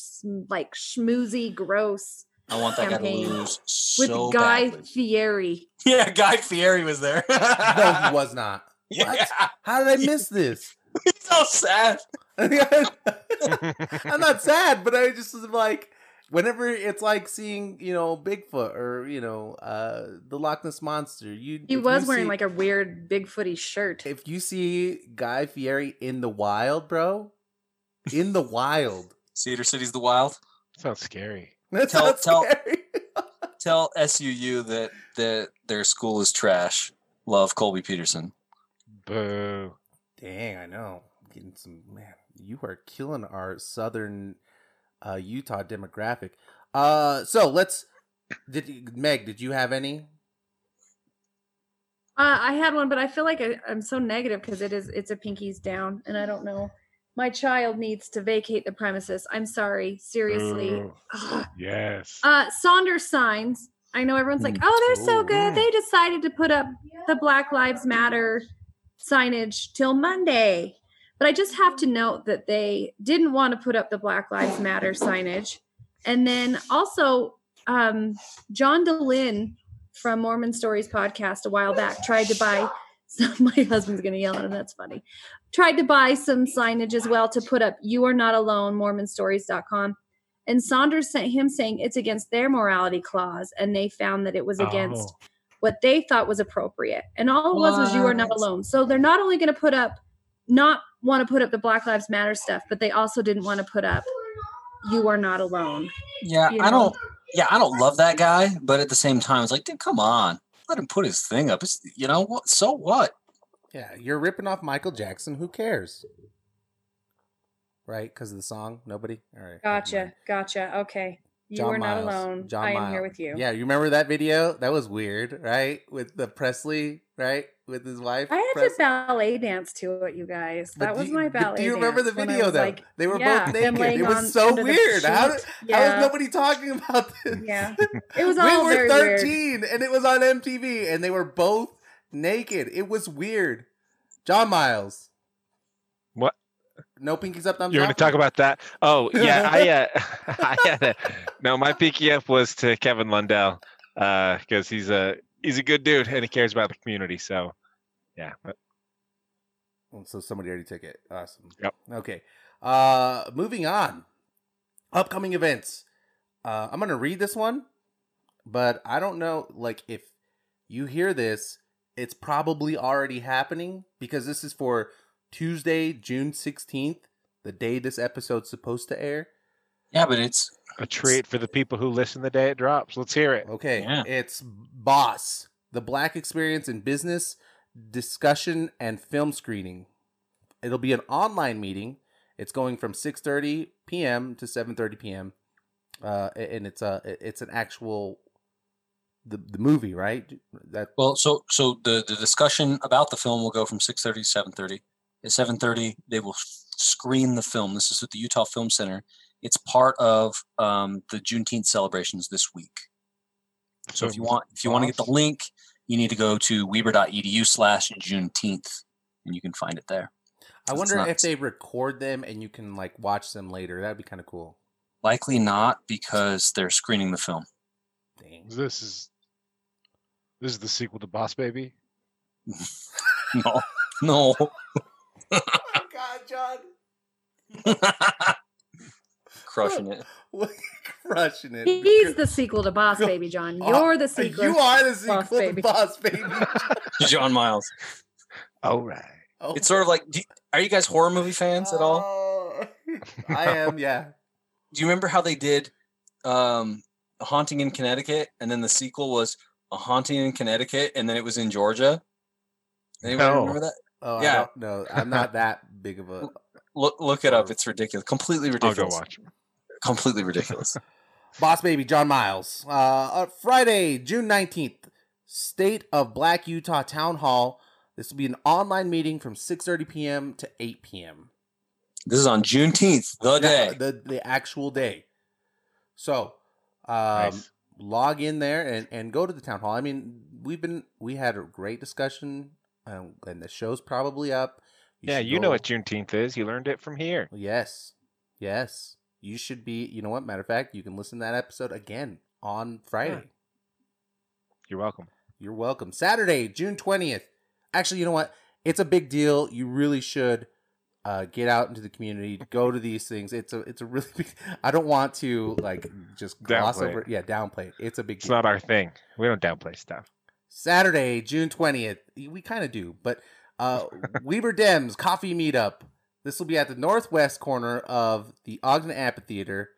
like schmoozy, gross I want that guy to campaign lose with Guy badly. Fieri. Yeah, Guy Fieri was there. No, he was not. What? Yeah, How did I miss this? it's so sad. I'm not sad, but I just was like, whenever it's like seeing, you know, Bigfoot or you know, uh, the Loch Ness monster. You He was you wearing see- like a weird Bigfooty shirt. if you see Guy Fieri in the wild, bro, in the wild, Cedar City's the wild. sounds scary. that's Tell- not tell- scary. Tell SUU that that their school is trash. Love Colby Peterson. Boo. Dang, I know. Getting some man. You are killing our southern uh, Utah demographic. Uh, so let's. Did Meg? Did you have any? Uh, I had one, but I feel like I, I'm so negative because it is it's a pinkies down, and I don't know. My child needs to vacate the premises. I'm sorry, seriously. Boo. Yes. Uh, Saunders signs. I know everyone's like, oh, they're so good. They decided to put up the Black Lives Matter signage till Monday. But I just have to note that they didn't want to put up the Black Lives Matter signage. And then also, um, John Dehlin from Mormon Stories podcast a while back tried to buy some, my husband's going to yell at him. That's funny. Tried to buy some signage as well to put up, You Are Not Alone, MormonStories.com. And Saunders sent him saying it's against their morality clause, and they found that it was against Oh. what they thought was appropriate. And all it was was you are not alone. So they're not only going to put up, not want to put up the Black Lives Matter stuff, but they also didn't want to put up you are not alone. Yeah, You I don't. Yeah, I don't love that guy, but at the same time, it's like, dude, come on, let him put his thing up. It's you know what? So what? Yeah, you're ripping off Michael Jackson. Who cares? Right? Because of the song. Nobody. All right. Gotcha. Gotcha. Okay. You John are not alone. John I am here with you. Yeah, you remember that video? That was weird, right? With the Presley, right? With his wife. I had Pres- to ballet dance to it, you guys. But That do was you- my but ballet. Do you remember the dance when video was though? like- they were yeah, both naked. It was so weird. How, sheet. did, how is nobody talking about this? Yeah. It was we were very weird. 13 and it was on MTV and they were both naked. It was weird. John Miles. What? No pinkies up, thumbs You're going to talk about that? Oh, yeah. I, uh, I had a, no, my pinky up was to Kevin Lundell because he's a he's a good dude and he cares about the community. So, yeah. So somebody already took it. Awesome. Yep. Okay. Uh moving on. Upcoming events. Uh I'm gonna read this one, but I don't know like if you hear this, it's probably already happening because this is for Tuesday, June 16th, the day this episode's supposed to air. Yeah, but it's A treat for the people who listen the day it drops. Let's hear it. Okay. Yeah. It's Boss, the Black Experience in Business discussion and film screening. It'll be an online meeting. It's going from 6:30 p.m. to 7:30 p.m. Uh, and it's a it's an actual the the movie, right? That Well, so so the the discussion about the film will go from six thirty to seven thirty. At seven thirty, they will screen the film. This is at the Utah Film Center. It's part of um, the Juneteenth celebrations this week. So if you want if you want to get the link, you need to go to weber.edu slash Juneteenth, and you can find it there. I wonder not- if they record them and you can like watch them later. That'd be kind of cool. Likely not because they're screening the film. Dang. This is this is the sequel to Boss Baby. No, no. oh God, John, Crushing it. crushing it. He's the sequel to Boss Baby, John. Oh, You're the sequel. You are the Boss sequel to Baby. Boss Baby. John Miles. All right. Oh, It's sort of like, do, are you guys horror movie fans at all? oh. I am, yeah. do you remember how they did um a haunting in connecticut and then the sequel was a haunting in connecticut and then it was in georgia anybody No. remember that Oh, Yeah. I don't know. I'm not that big of a look look it up it's ridiculous completely ridiculous. I'll go ridiculous watch. Completely ridiculous Boss Baby John Miles. Uh, uh, Friday, June 19th, State of Black Utah Town Hall. This will be an online meeting from 6:30 p.m. to 8 p.m. this is on juneteenth the Yeah, day the the actual day. So, um, Nice. log in there and and go to the town hall. I mean, we've been we had a great discussion, um, and the show's probably up. yeah, should you know go- what Juneteenth is. You learned it from here. Yes, yes. You should be. You know what? Matter of fact, you can listen to that episode again on Friday. You're welcome. You're welcome. Saturday, June 20th. Actually, you know what? It's a big deal. You really should uh, get out into the community, go to these things. It's a it's a really big I don't want to like just gloss Downplay over. Yeah, downplay it. It's a big It's deal. not our thing. We don't downplay stuff. Saturday, June 20th. We kind of do, but uh Weber Dems coffee meetup. This will be at the northwest corner of the Ogden Amphitheater.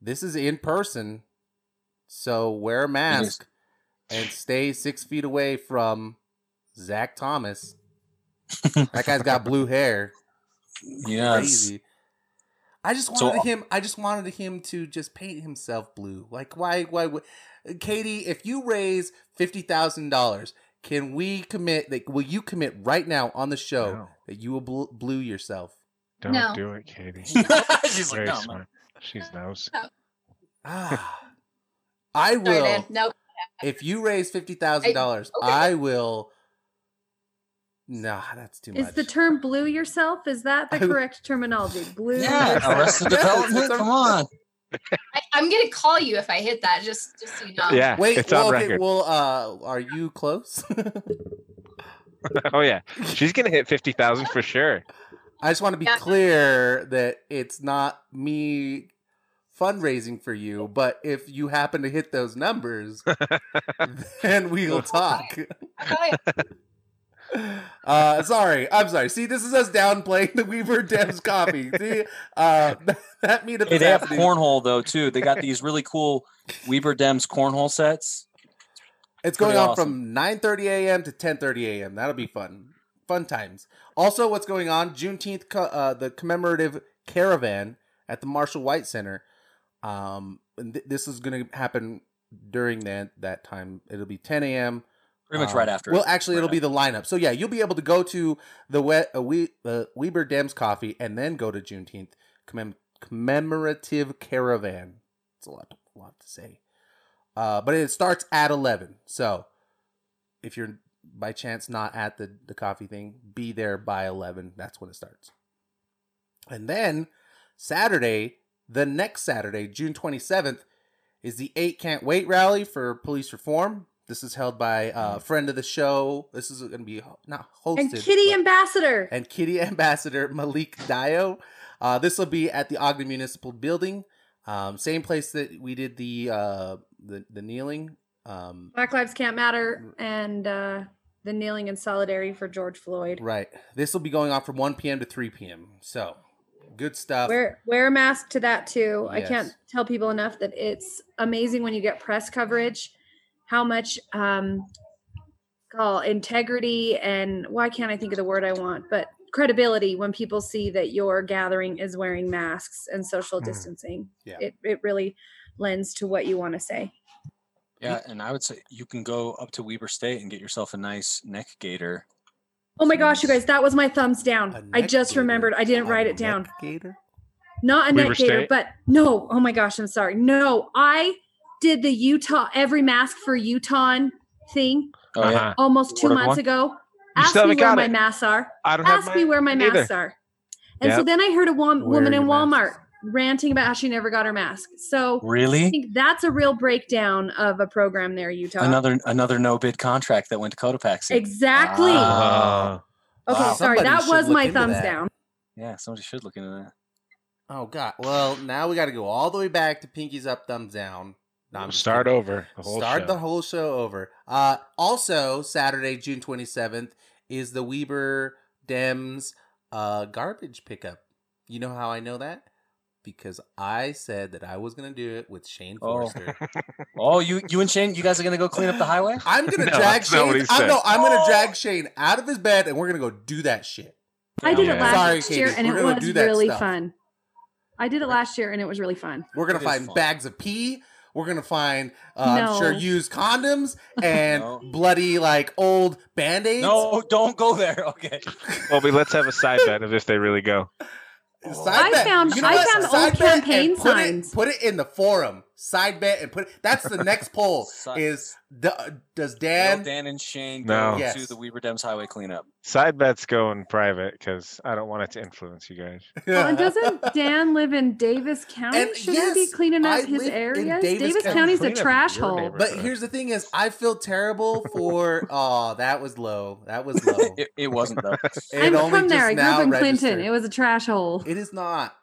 This is in person, so wear a mask and stay six feet away from Zach Thomas. that guy's got blue hair. yes Crazy. I just So- wanted uh, him. I just wanted him to just paint himself blue. Like why? Why? would Katy, if you raise fifty thousand dollars, can we commit? That will you commit right now on the show No. that you will bl- blue yourself? Don't No. do it, Katy. she's like Very no, no. smart. She knows. Ah, I Sorry, will. Dan. Nope. If you raise fifty thousand dollars, okay. I will. Nah, that's too much. Is the term blue yourself? Is that the correct terminology? Blue yeah yourself. arrested development come on I, I'm gonna call you if I hit that. Just, just so you know. Yeah, Wait, it's well, on okay, record. well, uh, are you close? oh yeah, she's gonna hit fifty thousand for sure. I just want to be Yeah. clear that it's not me fundraising for you, but if you happen to hit those numbers, then we'll talk. Uh, sorry, I'm sorry. See, this is us downplaying the Weber Dems copy. See, uh, that meetup hey they have happening. cornhole though too they got these really cool weber dems cornhole sets It's going on from 9:30 a.m. to 10:30 a.m. That'll be fun. Fun times. Also, what's going on? Juneteenth, co- uh, the commemorative caravan at the Marshall White Center. Um, and th- this is going to happen during that that time. It'll be 10 a.m. pretty much Um, right after Well, actually, Right it'll be the lineup. So yeah, you'll be able to go to the we- uh, we uh, Weber Dems Coffee and then go to Juneteenth commem- commemorative caravan. It's a lot, a lot to say. Uh, but it starts at eleven. So if you're by chance not at the the coffee thing, be there by eleven. That's when it starts. And then Saturday, the next Saturday, June twenty seventh, is the Eight Can't Wait rally for police reform. This is held by a friend of the show. This is going to be not hosted. And Kitty but- Ambassador. and Kitty Ambassador Malik Dayo. Uh, this will be at the Ogden Municipal Building, um, same place that we did the uh, the, the kneeling. Um, Black Lives Can't Matter and uh, the kneeling in solidarity for George Floyd. right. This will be going on from 1 p.m. to 3 p.m. So, good stuff. Wear wear a mask to that too. I can't tell people enough that it's amazing when you get press coverage, how much um, called integrity and why can't I think of the word I want, but credibility when people see that your gathering is wearing masks and social Mm. distancing. Yeah. It it really lends to what you want to say. Yeah, and I would say you can go up to Weber State and get yourself a nice neck gaiter. Oh my gosh, you guys, that was my thumbs down. I just gaiter. remembered. I didn't A write it neck down. Gator. Not a Weber net gator, State? but no. Oh my gosh, I'm sorry. No, I did the Utah every mask for Utah thing Oh yeah, Uh-huh. almost two Whatever months one? ago. You Ask me where got my masks are. I don't have Ask me where my either. masks are. And so then I heard a wom- woman in Walmart masks? ranting about how she never got her mask. So really, I think that's a real breakdown of a program there, Utah. Another another no bid contract that went to Cotopaxi. exactly. Ah. Uh, okay, Wow. sorry. Somebody That was my thumbs that. down. yeah, somebody should look into that. Oh God. Well, now we got to go all the way back to Pinkies up, thumbs down. No, I'm just start kidding. over. The whole Start show. the whole show over. Uh, also, Saturday, June 27th, is the Weber Dems uh, garbage pickup. You know how I know that? Because I said that I was going to do it with Shane Oh. Forster. Oh, you you and Shane, you guys are gonna go clean up the highway? I'm going to No, drag that's not what Shane. I'm, no, I'm going to drag Shane out of his bed and we're going to go do that shit. I did it last Sorry, year Katy. and We're it was really stuff. fun. I did it last year and it was really fun. We're gonna is find fun. bags of pee. We're going to find, uh, I'm sure, No. used condoms and No. bloody, like, old band aids. No, don't go there. Okay. Colby, let's have a side bet of if they really go. Side I bet. found- You know I what? found Side old campaign put signs. It, put it in the forum. Side bet and put. That's the next poll. Side- Is d- uh, does Dan, Dan? Dan and Shane No. go Yes. to the Weber Dems highway cleanup. Side bet's going private because I don't want it to influence you guys. Well, and doesn't Dan live in Davis County? And Shouldn't he be yes, cleaning I up his live in areas? Davis Davis, County. County's a trash hole. But here's the thing: is I feel terrible for. Oh, that was low. That was low. It, it wasn't though. It I'm only from there. I grew up now in Clinton. It was a trash hole. It is not.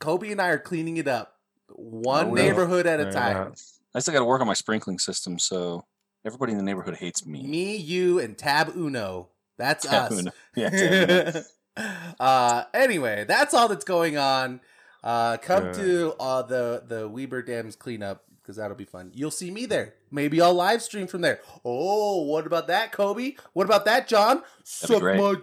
Colby and I are cleaning it up, one No, no. neighborhood at a No, time. I still got to work on my sprinkling system, so everybody in the neighborhood hates me. Me, you, and Tab Uno. That's Tab us. Uno. Yeah, uh, anyway, that's all that's going on. Uh, come Good. to uh, the the Weber Dems cleanup because that'll be fun. You'll see me there. Maybe I'll live stream from there. Oh, what about that, Colby? What about that, John? That'd be great. my.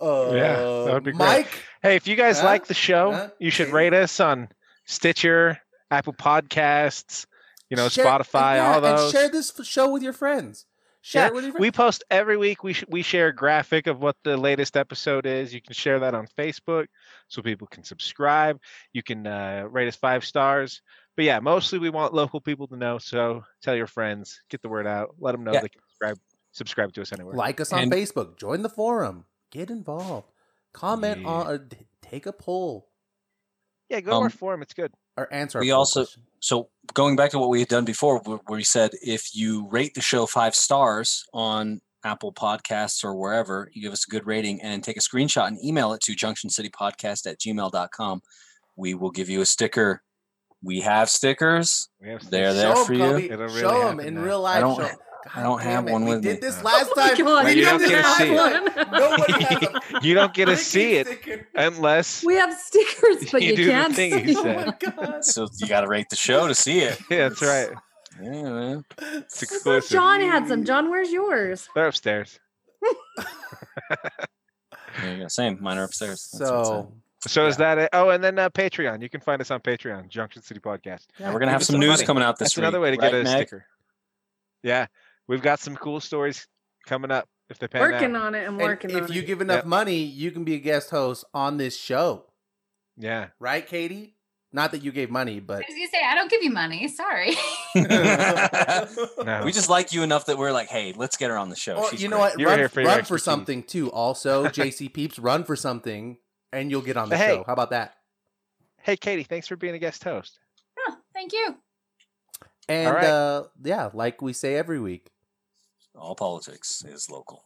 Uh, Yeah, that would be great. Mike. Hey, if you guys Huh? like the show, Huh? you should rate us on Stitcher, Apple Podcasts, you know, Share- Spotify, yeah, all those. And share this show with your friends. Share Yeah, it with your friends. we post every week. We sh- we share a graphic of what the latest episode is. You can share that on Facebook so people can subscribe. You can uh, rate us five stars. But yeah, mostly we want local people to know. So tell your friends, get the word out, let them know Yeah. they can subscribe subscribe to us anywhere. Like us on And- Facebook. Join the forum. Get involved. Comment Yeah. on. Uh, d- take a poll yeah, go to our Um, forum. It's good. or answer. We also- question. So going back to what we had done before, where we said if you rate the show five stars on Apple Podcasts or wherever, you give us a good rating and take a screenshot and email it to junctioncitypodcast at gmail.com. We will give you a sticker. We have stickers. We have stickers. They're there Show for 'em, you. Really Show them in now. real I life. don't- show- I don't have it. one we with did this last Oh time. God, We you did don't this get to last see it. time. Nobody has a you don't get to see it sticker. unless We have stickers, but You you, do can't thing see. you Oh said. my god. So you got to rate the show to see it. yeah, that's right. Yeah, man. It's I thought exclusive. John had some. John, where's yours? They're upstairs. There you go. Same. Mine are upstairs. That's what's So up. So is that it? Oh, and then uh, Patreon. You can find us on Patreon, Junction City Podcast. And we're gonna have some some news money. coming out this That's week. another way to right, get a Meg? sticker. Yeah, we've got some cool stories coming up if they pan Working out. on it. I'm and working if on you give enough Yep. money, you can be a guest host on this show, Yeah. right, Katy? Not that you gave money, but I was gonna say I don't give you money. Sorry. No. we just like you enough that we're like, hey, let's get her on the show. Or, She's you know great. what? You were Run, here for run for something too. Also, JC Peeps, run for something, and you'll get on the Hey. show. How about that? Hey, Katy, thanks for being a guest host. Oh, thank you. And right. uh, yeah, like we say every week. All politics is local.